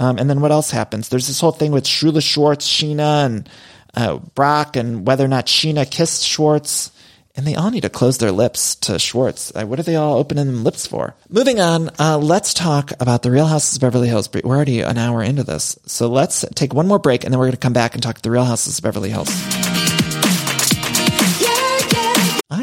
Um, and then what else happens? There's this whole thing with Shula Schwartz, Scheana, and uh, Brock, and whether or not Scheana kissed Schwartz and they all need to close their lips to Schwartz. Uh, what are they all opening them lips for? Moving on, uh, let's talk about the Real Houses of Beverly Hills. We're already an hour into this, so let's take one more break, and then we're going to come back and talk the Real Houses of Beverly Hills.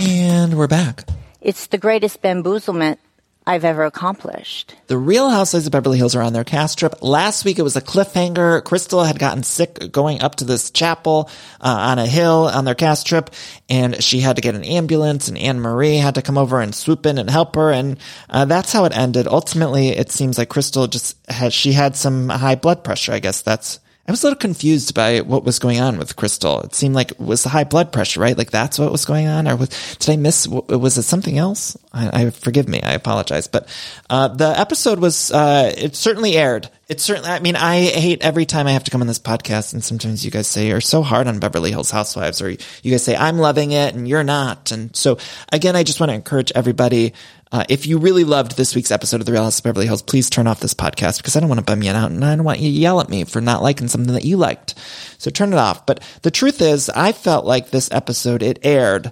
And we're back. It's the greatest bamboozlement I've ever accomplished. The Real Housewives of Beverly Hills are on their cast trip. Last week it was a cliffhanger. Crystal had gotten sick going up to this chapel uh, on a hill on their cast trip, and she had to get an ambulance, and Annemarie had to come over and swoop in and help her, and uh, that's how it ended. Ultimately, it seems like Crystal just had she had some high blood pressure. I guess that's I was a little confused by what was going on with Crystal. It seemed like it was the high blood pressure, right? Like that's what was going on, or was did I miss? Was it something else? I, I forgive me. I apologize. But uh, the episode was uh, it certainly aired. It certainly. I mean, I hate every time I have to come on this podcast, and sometimes you guys say you're so hard on Beverly Hills Housewives, or you guys say I'm loving it and you're not. And so again, I just want to encourage everybody uh, if you really loved this week's episode of The Real House of Beverly Hills, please turn off this podcast because I don't want to bum you out and I don't want you to yell at me for not liking something that you liked. So turn it off. But the truth is, I felt like this episode, it aired.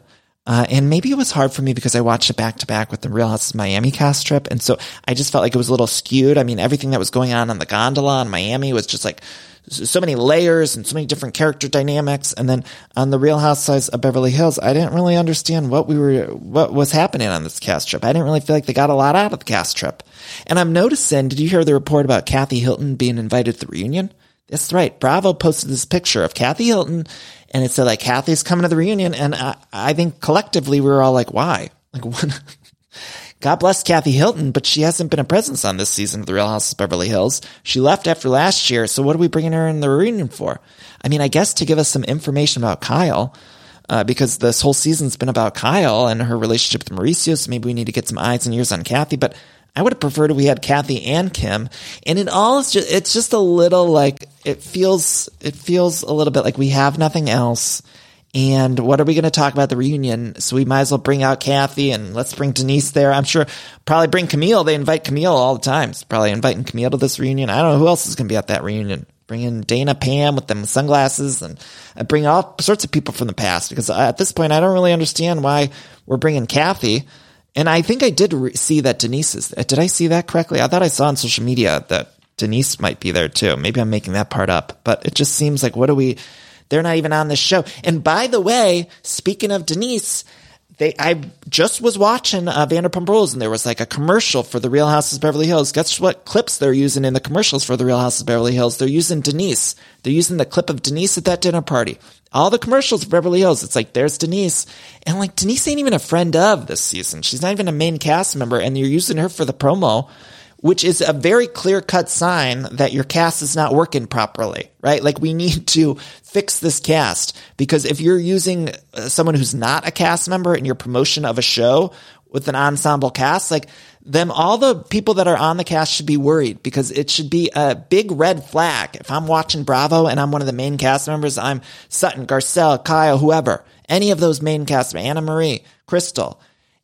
Uh, and maybe it was hard for me because I watched it back to back with the Real House of Miami cast trip. And so I just felt like it was a little skewed. I mean, everything that was going on on the gondola in Miami was just like so many layers and so many different character dynamics. And then on the Real Housewives of Beverly Hills, I didn't really understand what we were, what was happening on this cast trip. I didn't really feel like they got a lot out of the cast trip. And I'm noticing, did you hear the report about Kathy Hilton being invited to the reunion? That's right. Bravo posted this picture of Kathy Hilton and it said like Kathy's coming to the reunion. And I, I think collectively we were all like, why? Like what? God bless Kathy Hilton, but she hasn't been a presence on this season of The Real House of Beverly Hills. She left after last year, so what are we bringing her in the reunion for? I mean, I guess to give us some information about Kyle, uh, because this whole season's been about Kyle and her relationship with Mauricio, so maybe we need to get some eyes and ears on Kathy, but I would have preferred we had Kathy and Kim. And it all is just, it's just a little like, it feels, it feels a little bit like we have nothing else. And what are we going to talk about the reunion? So we might as well bring out Kathy and let's bring Denise there. I'm sure probably bring Camille. They invite Camille all the time. It's probably inviting Camille to this reunion. I don't know who else is going to be at that reunion. Bring in Dana Pam with them sunglasses and bring all sorts of people from the past because uh, at this point, I don't really understand why we're bringing Kathy. And I think I did re- see that Denise is, did I see that correctly? I thought I saw on social media that Denise might be there too. Maybe I'm making that part up, but it just seems like what do we, they're not even on this show. And by the way, speaking of Denise, they I just was watching uh, Vanderpump Rules and there was like a commercial for the Real Houses Beverly Hills. Guess what clips they're using in the commercials for the Real Houses Beverly Hills? They're using Denise. They're using the clip of Denise at that dinner party. All the commercials of Beverly Hills, it's like there's Denise, and like Denise ain't even a friend of this season. She's not even a main cast member, and you're using her for the promo which is a very clear cut sign that your cast is not working properly, right? Like we need to fix this cast because if you're using uh, someone who's not a cast member in your promotion of a show with an ensemble cast, like them, all the people that are on the cast should be worried because it should be a big red flag. If I'm watching Bravo and I'm one of the main cast members, I'm Sutton, Garcelle, Kyle, whoever, any of those main cast, Anna Marie, Crystal,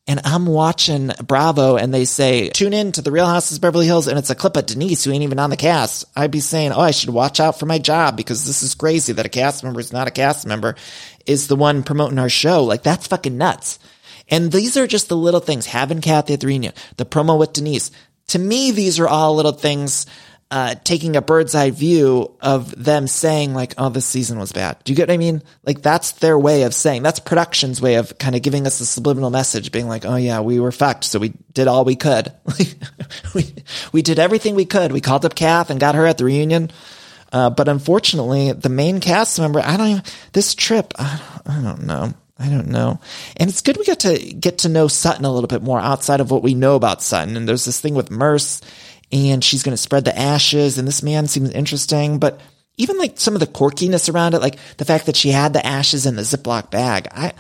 and I'm watching Bravo and they say, tune in to the Real Houses Beverly Hills and it's a clip of Denise who ain't even on the cast. I'd be saying, oh, I should watch out for my job because this is crazy that a cast member is not a cast member is the one promoting our show. Like that's fucking nuts. And these are just the little things. Having Kathy at the reunion, the promo with Denise. To me, these are all little things uh, taking a bird's eye view of them saying like, "Oh, this season was bad." Do you get what I mean? Like that's their way of saying. That's production's way of kind of giving us a subliminal message, being like, "Oh yeah, we were fucked, so we did all we could. we we did everything we could. We called up Kath and got her at the reunion." Uh, but unfortunately, the main cast member, I don't even, this trip, I, I don't know. I don't know. And it's good we got to get to know Sutton a little bit more outside of what we know about Sutton. And there's this thing with Merce and she's going to spread the ashes. And this man seems interesting, but even like some of the quirkiness around it, like the fact that she had the ashes in the Ziploc bag, I,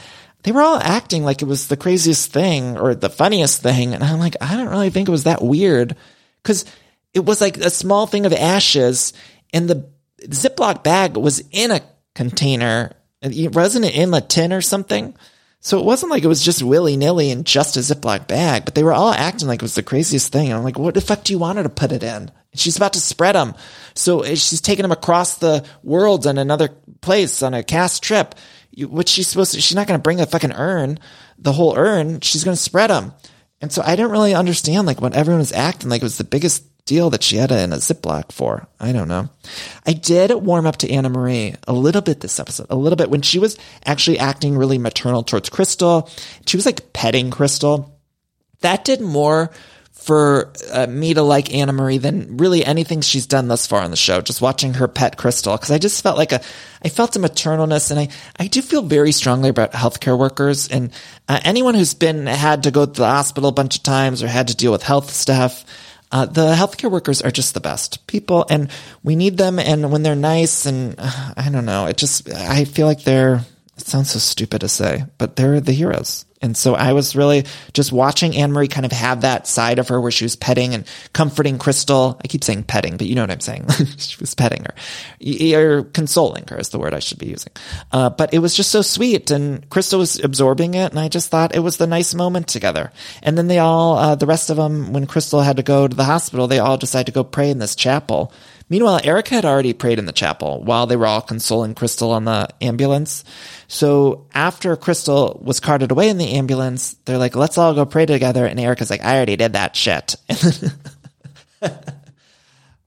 they were all acting like it was the craziest thing or the funniest thing. And I'm like, I don't really think it was that weird because it was like a small thing of ashes and the Ziploc bag was in a container. Wasn't in a tin or something? So it wasn't like it was just willy nilly in just a Ziploc bag, but they were all acting like it was the craziest thing. And I'm like, what the fuck do you want her to put it in? And she's about to spread them. So eh, she's taking them across the world in another place on a cast trip. What she's supposed to, she's not going to bring a fucking urn, the whole urn. She's going to spread them. And so I didn't really understand like when everyone was acting like it was the biggest deal that she had it in a Ziploc for. I don't know. I did warm up to Anna Marie a little bit this episode, a little bit when she was actually acting really maternal towards Crystal. She was like petting Crystal. That did more for uh, me to like Anna Marie than really anything she's done thus far on the show. Just watching her pet Crystal, because I just felt like a, I felt a maternalness, and I, I do feel very strongly about healthcare workers and uh, anyone who's been had to go to the hospital a bunch of times or had to deal with health stuff. Uh, the healthcare workers are just the best people and we need them. And when they're nice and uh, I don't know, it just, I feel like they're, it sounds so stupid to say, but they're the heroes. And so I was really just watching Annemarie kind of have that side of her where she was petting and comforting Crystal. I keep saying petting, but you know what I'm saying. she was petting her or consoling her is the word I should be using. Uh, but it was just so sweet and Crystal was absorbing it. And I just thought it was the nice moment together. And then they all, uh, the rest of them, when Crystal had to go to the hospital, they all decided to go pray in this chapel. Meanwhile, Erika had already prayed in the chapel while they were all consoling Crystal on the ambulance. So after Crystal was carted away in the ambulance, they're like, let's all go pray together. And Erika's like, I already did that shit.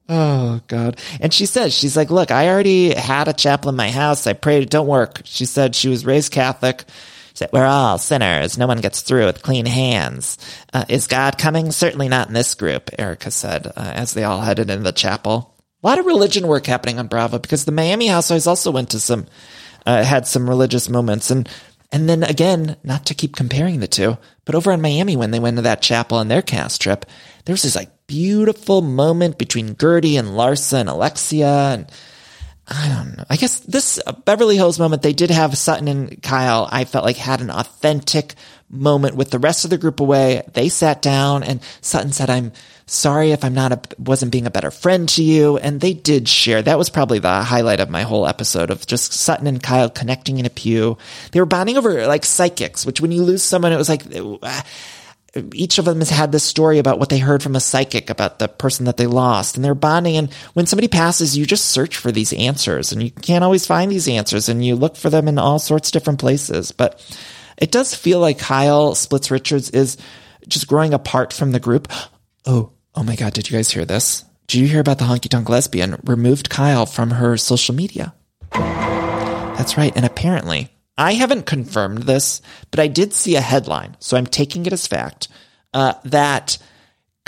oh, God. And she says, she's like, look, I already had a chapel in my house. I prayed. It don't work. She said she was raised Catholic. She said, we're all sinners. No one gets through with clean hands. Uh, is God coming? Certainly not in this group, Erika said, uh, as they all headed into the chapel. A lot of religion work happening on Bravo because the Miami Housewives also went to some, uh, had some religious moments. And, and then again, not to keep comparing the two, but over in Miami, when they went to that chapel on their cast trip, there was this like beautiful moment between Guerdy and Larsa and Alexia. And I don't know. I guess this Beverly Hills moment, they did have Sutton and Kyle, I felt like had an authentic moment with the rest of the group away. They sat down and Sutton said, I'm, sorry if I'm not a, wasn't being a better friend to you. And they did share. That was probably the highlight of my whole episode of just Sutton and Kyle connecting in a pew. They were bonding over like psychics, which when you lose someone, it was like, uh, each of them has had this story about what they heard from a psychic about the person that they lost and they're bonding. And when somebody passes, you just search for these answers and you can't always find these answers and you look for them in all sorts of different places. But it does feel like Kyle Splits Richards is just growing apart from the group. Oh, Oh my God, did you guys hear this? Did you hear about the honky tonk lesbian removed Kyle from her social media? That's right. And apparently, I haven't confirmed this, but I did see a headline, so I'm taking it as fact, uh, that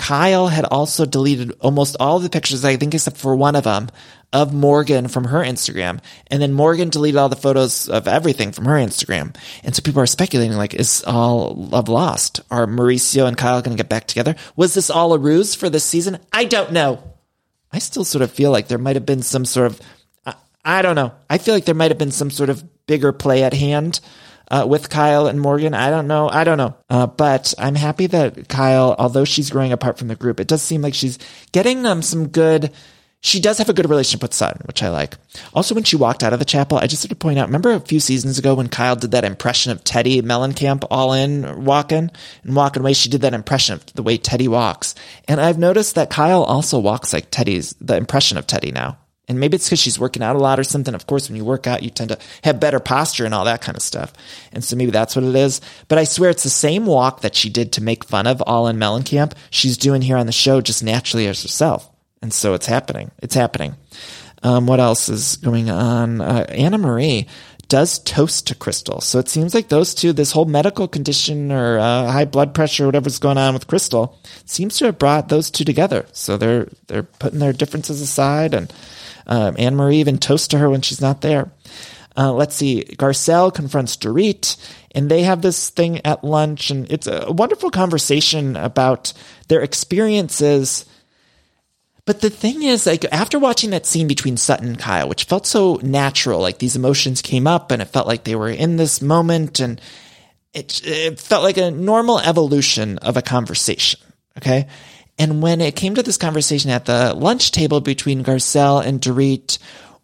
Kyle had also deleted almost all the pictures, I think except for one of them, of Morgan from her Instagram. And then Morgan deleted all the photos of everything from her Instagram. And so people are speculating, like, is all love lost? Are Mauricio and Kyle going to get back together? Was this all a ruse for this season? I don't know. I still sort of feel like there might have been some sort of, I, I don't know. I feel like there might have been some sort of bigger play at hand. Uh, with Kyle and Morgan. I don't know. I don't know. Uh, but I'm happy that Kyle, although she's growing apart from the group, it does seem like she's getting them some good she does have a good relationship with Sutton, which I like. Also, when she walked out of the chapel, I just had to point out, remember a few seasons ago when Kyle did that impression of Teddi Mellencamp all in walking and walking away? She did that impression of the way Teddi walks. And I've noticed that Kyle also walks like Teddi's, the impression of Teddi now. And maybe it's because she's working out a lot or something. Of course, when you work out, you tend to have better posture and all that kind of stuff. And so maybe that's what it is. But I swear it's the same walk that she did to make fun of All in Mellencamp. She's doing here on the show just naturally as herself. And so it's happening. It's happening. Um, what else is going on? Uh, Anna Marie does toast to Crystal. So it seems like those two, this whole medical condition or uh, high blood pressure, whatever's going on with Crystal, seems to have brought those two together. So they're they're putting their differences aside, and um, Annemarie even toasts to her when she's not there. Uh, let's see. Garcelle confronts Dorit, and they have this thing at lunch, and it's a wonderful conversation about their experiences but the thing is, like, after watching that scene between Sutton and Kyle, which felt so natural, like these emotions came up and it felt like they were in this moment and it, it felt like a normal evolution of a conversation. Okay. And when it came to this conversation at the lunch table between Garcelle and Dorit,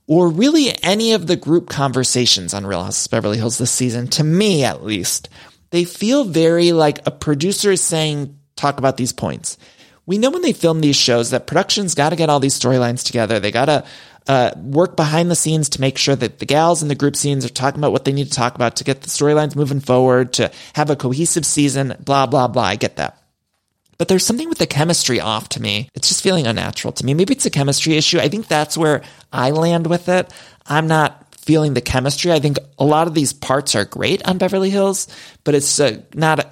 or really any of the group conversations on Real Houses of Beverly Hills this season, to me at least, they feel very like a producer is saying, talk about these points we know when they film these shows that production's got to get all these storylines together. They got to uh, work behind the scenes to make sure that the gals in the group scenes are talking about what they need to talk about to get the storylines moving forward, to have a cohesive season, blah, blah, blah. I get that. But there's something with the chemistry off to me. It's just feeling unnatural to me. Maybe it's a chemistry issue. I think that's where I land with it. I'm not feeling the chemistry. I think a lot of these parts are great on Beverly Hills, but it's uh, not uh,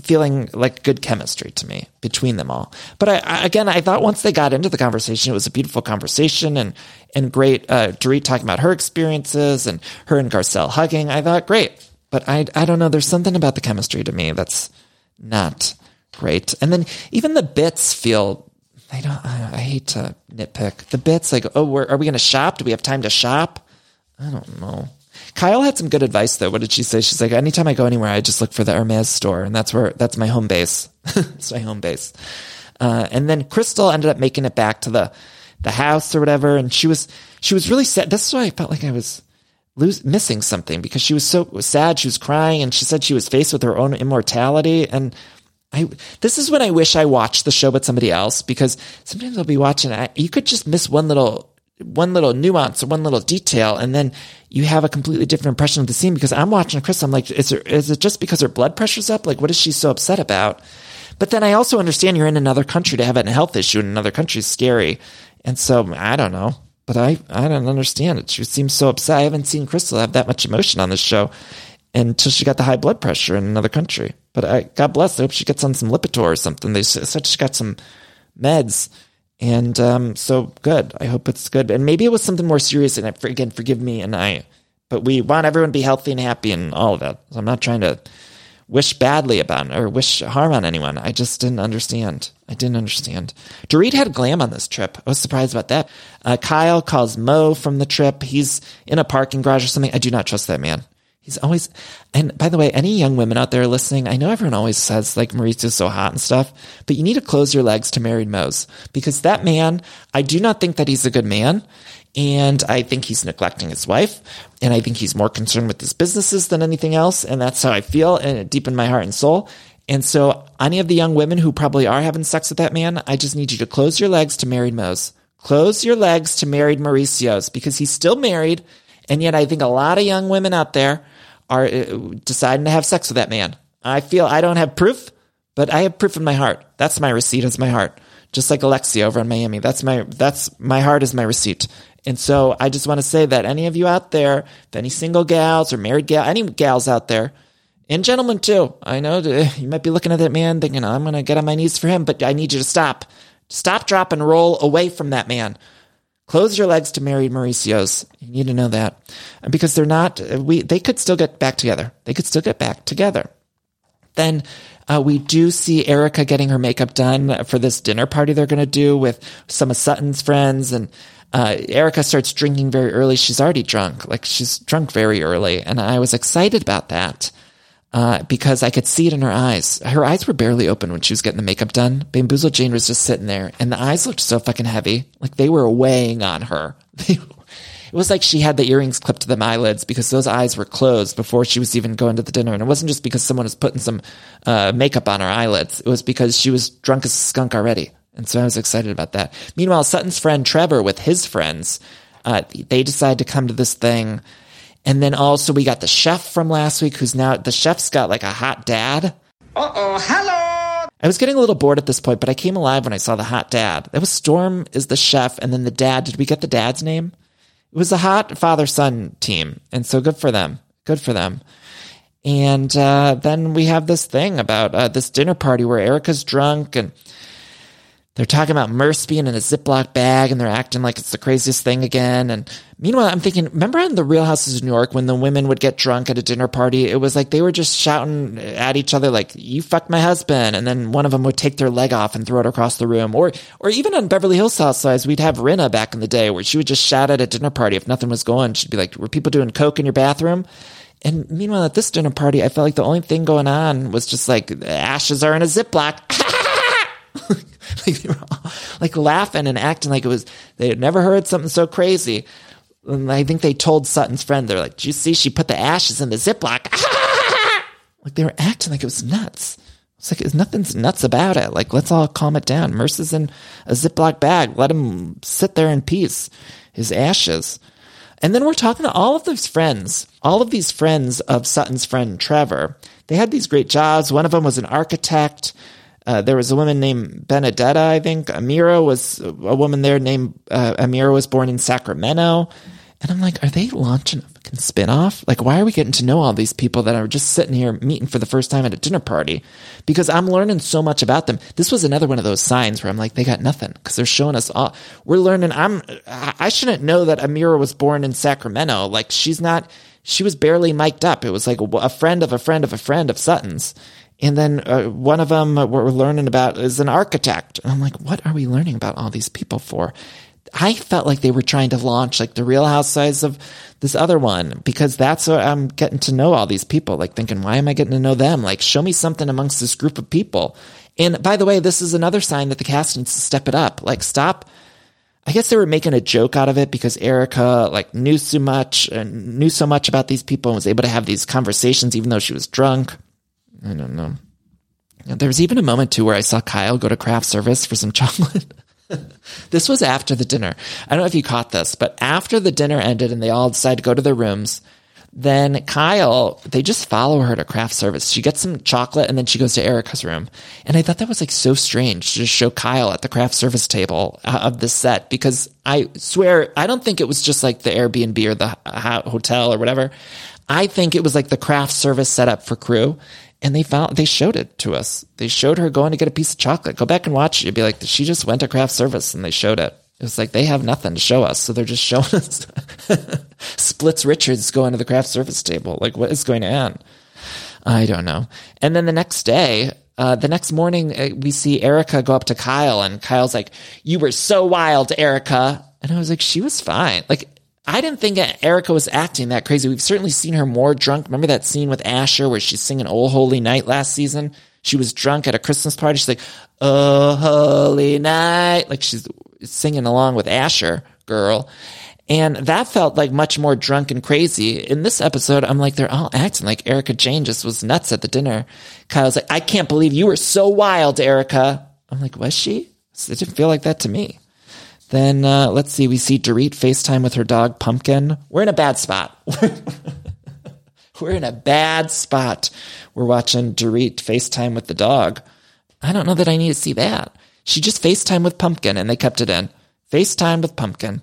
feeling like good chemistry to me between them all. But I, I, again, I thought once they got into the conversation, it was a beautiful conversation and and great. Uh, Dorit talking about her experiences and her and Garcelle hugging. I thought great, but I I don't know. There's something about the chemistry to me that's not great. And then even the bits feel I don't. I, hate to nitpick the bits. Like, oh, are we going to shop? Do we have time to shop? I don't know. Kyle had some good advice though. What did she say? She's like, anytime I go anywhere, I just look for the Hermes store, and that's where that's my home base. it's my home base. Uh, and then Crystal ended up making it back to the the house or whatever, and she was she was really sad. That's why I felt like I was lose, missing something because she was so sad. She was crying, and she said she was faced with her own immortality. And I this is when I wish I watched the show with somebody else because sometimes I'll be watching. I, you could just miss one little one little nuance or one little detail, and then you have a completely different impression of the scene. Because I'm watching Chris, I'm like, is, there, is it just because her blood pressure's up? Like, what is she so upset about? But then I also understand you're in another country to have a health issue in another country is scary. And so I don't know, but I, I don't understand it. She seems so upset. I haven't seen Crystal have that much emotion on this show until she got the high blood pressure in another country. But I, God bless, I hope she gets on some Lipitor or something. They said she got some meds and um, so good. I hope it's good. And maybe it was something more serious. And I, again, forgive me. And I, but we want everyone to be healthy and happy and all of that. So I'm not trying to wish badly about it or wish harm on anyone. I just didn't understand. I didn't understand. Dorit had glam on this trip. I was surprised about that. Uh, Kyle calls Mo from the trip. He's in a parking garage or something. I do not trust that man. He's always, and by the way, any young women out there listening, I know everyone always says like Mauricio's so hot and stuff, but you need to close your legs to married Mose because that man, I do not think that he's a good man. And I think he's neglecting his wife. And I think he's more concerned with his businesses than anything else. And that's how I feel and deep in my heart and soul. And so any of the young women who probably are having sex with that man, I just need you to close your legs to married Mose. Close your legs to married Mauricio's because he's still married. And yet I think a lot of young women out there are uh, deciding to have sex with that man. I feel I don't have proof, but I have proof in my heart. That's my receipt. It's my heart. just like Alexia over in Miami. That's my, that's my heart is my receipt. And so I just want to say that any of you out there, if any single gals or married gal, any gals out there, and gentlemen too, I know you might be looking at that man thinking, I'm going to get on my knees for him, but I need you to stop. Stop, drop, and roll away from that man. Close your legs to married Mauricio's. You need to know that. Because they're not, we, they could still get back together. They could still get back together. Then uh, we do see Erika getting her makeup done for this dinner party they're going to do with some of Sutton's friends. And uh, Erika starts drinking very early. She's already drunk. Like she's drunk very early. And I was excited about that. Uh, because I could see it in her eyes. Her eyes were barely open when she was getting the makeup done. Bamboozle Jayne was just sitting there, and the eyes looked so fucking heavy, like they were weighing on her. it was like she had the earrings clipped to the eyelids because those eyes were closed before she was even going to the dinner. And it wasn't just because someone was putting some uh, makeup on her eyelids; it was because she was drunk as a skunk already. And so I was excited about that. Meanwhile, Sutton's friend Trevor, with his friends, uh, they decide to come to this thing and then also we got the chef from last week who's now, the chef's got like a hot dad. Uh oh, hello! I was getting a little bored at this point, but I came alive when I saw the hot dad. That was Storm is the chef, and then the dad. Did we get the dad's name? It was a hot father son team, and so good for them. Good for them. And uh, then we have this thing about uh, this dinner party where Erika's drunk and they're talking about Merce being in a Ziploc bag and they're acting like it's the craziest thing again. And meanwhile, I'm thinking, remember on the Real Houses of New York when the women would get drunk at a dinner party? It was like they were just shouting at each other, like, you fucked my husband. And then one of them would take their leg off and throw it across the room. Or, or even on Beverly Hills Housewives, we'd have Rinna back in the day where she would just shout at a dinner party if nothing was going. She'd be like, were people doing coke in your bathroom? And meanwhile, at this dinner party, I felt like the only thing going on was just like, ashes are in a Ziploc. like they were all, like laughing and acting like it was they had never heard something so crazy. And I think they told Sutton's friend, they're like, "Do you see? She put the ashes in the Ziploc." like they were acting like it was nuts. It's like nothing's nuts about it. Like let's all calm it down. Merce's in a Ziploc bag. Let him sit there in peace. His ashes. And then we're talking to all of these friends, all of these friends of Sutton's friend Trevor. They had these great jobs. One of them was an architect. Uh, there was a woman named Benedetta, I think. Amira was a woman there named uh, Amira was born in Sacramento. And I'm like, are they launching a fucking spinoff? Like, why are we getting to know all these people that are just sitting here meeting for the first time at a dinner party? Because I'm learning so much about them. This was another one of those signs where I'm like, they got nothing because they're showing us all. We're learning. I'm, I shouldn't know that Amira was born in Sacramento. Like, she's not, she was barely mic'd up. It was like a friend of a friend of a friend of Sutton's. And then uh, one of them we're learning about is an architect. And I'm like, what are we learning about all these people for? I felt like they were trying to launch like the real housewives of this other one because that's what I'm getting to know all these people. Like thinking, why am I getting to know them? Like show me something amongst this group of people. And by the way, this is another sign that the cast needs to step it up. Like stop. I guess they were making a joke out of it because Erika like knew so much and knew so much about these people and was able to have these conversations even though she was drunk. I don't know. There was even a moment too where I saw Kyle go to craft service for some chocolate. this was after the dinner. I don't know if you caught this, but after the dinner ended and they all decided to go to their rooms, then Kyle, they just follow her to craft service. She gets some chocolate and then she goes to Erika's room. And I thought that was like so strange to just show Kyle at the craft service table uh, of the set because I swear, I don't think it was just like the Airbnb or the hotel or whatever. I think it was like the craft service set up for crew and they found they showed it to us. They showed her going to get a piece of chocolate. Go back and watch. You'd be like, she just went to craft service and they showed it. It was like they have nothing to show us, so they're just showing us Splits Richards going to the craft service table. Like, what is going on? I don't know. And then the next day, uh, the next morning, uh, we see Erika go up to Kyle, and Kyle's like, "You were so wild, Erika." And I was like, "She was fine." Like I didn't think Erika was acting that crazy. We've certainly seen her more drunk. Remember that scene with Asher where she's singing "Old Holy Night" last season? She was drunk at a Christmas party. She's like, "Oh, holy night!" Like she's singing along with Asher, girl. And that felt like much more drunk and crazy. In this episode, I'm like, they're all acting like Erika Jayne just was nuts at the dinner. Kyle's like, I can't believe you were so wild, Erika. I'm like, was she? It didn't feel like that to me. Then uh, let's see, we see Dorit FaceTime with her dog Pumpkin. We're in a bad spot. We're in a bad spot. We're watching Dorit FaceTime with the dog. I don't know that I need to see that. She just FaceTime with Pumpkin and they kept it in. FaceTime with Pumpkin.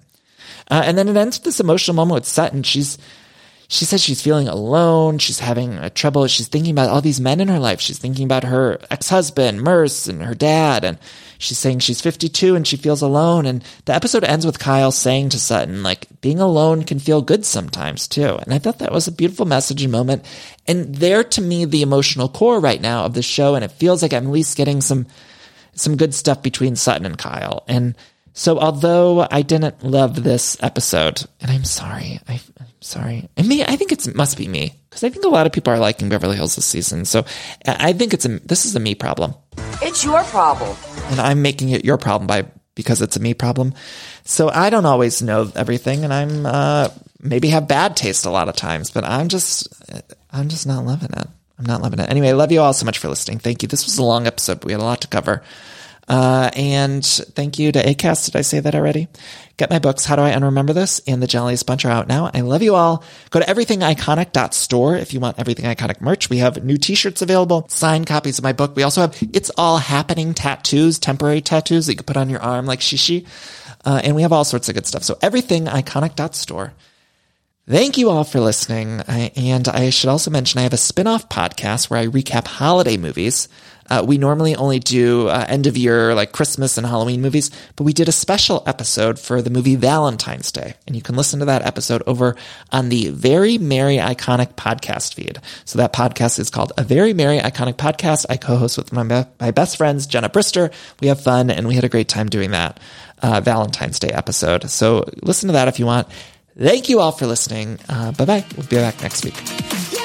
Uh, and then it ends with this emotional moment with Sutton. She's, she says she's feeling alone. She's having a trouble. She's thinking about all these men in her life. She's thinking about her ex-husband, Merce, and her dad. And she's saying she's 52 and she feels alone. And the episode ends with Kyle saying to Sutton, like, being alone can feel good sometimes too. And I thought that was a beautiful message and moment. And there to me, the emotional core right now of the show. And it feels like I'm at least getting some, some good stuff between Sutton and Kyle. And so although I didn't love this episode, and I'm sorry, I, am sorry. And me, I think it must be me because I think a lot of people are liking Beverly Hills this season. So I think it's a, this is a me problem. It's your problem. And I'm making it your problem by, because it's a me problem. So I don't always know everything and I'm, uh, maybe have bad taste a lot of times, but I'm just, I'm just not loving it. I'm not loving it. Anyway, I love you all so much for listening. Thank you. This was a long episode, but we had a lot to cover. Uh, and thank you to ACAST. Did I say that already? Get my books, How Do I Unremember This? and The Jolliest Bunch are out now. I love you all. Go to everythingiconic.store if you want Everything Iconic merch. We have new t-shirts available, signed copies of my book. We also have It's All Happening tattoos, temporary tattoos that you can put on your arm like Shishi. Uh, and we have all sorts of good stuff. So everythingiconic.store. Thank you all for listening. I, and I should also mention I have a spin-off podcast where I recap holiday movies. Uh, we normally only do uh, end of year, like Christmas and Halloween movies, but we did a special episode for the movie Valentine's Day. And you can listen to that episode over on the Very Merry Iconic podcast feed. So that podcast is called A Very Merry Iconic Podcast. I co-host with my, my best friends, Jenna Brister. We have fun and we had a great time doing that uh, Valentine's Day episode. So listen to that if you want. Thank you all for listening. Uh, bye bye. We'll be back next week.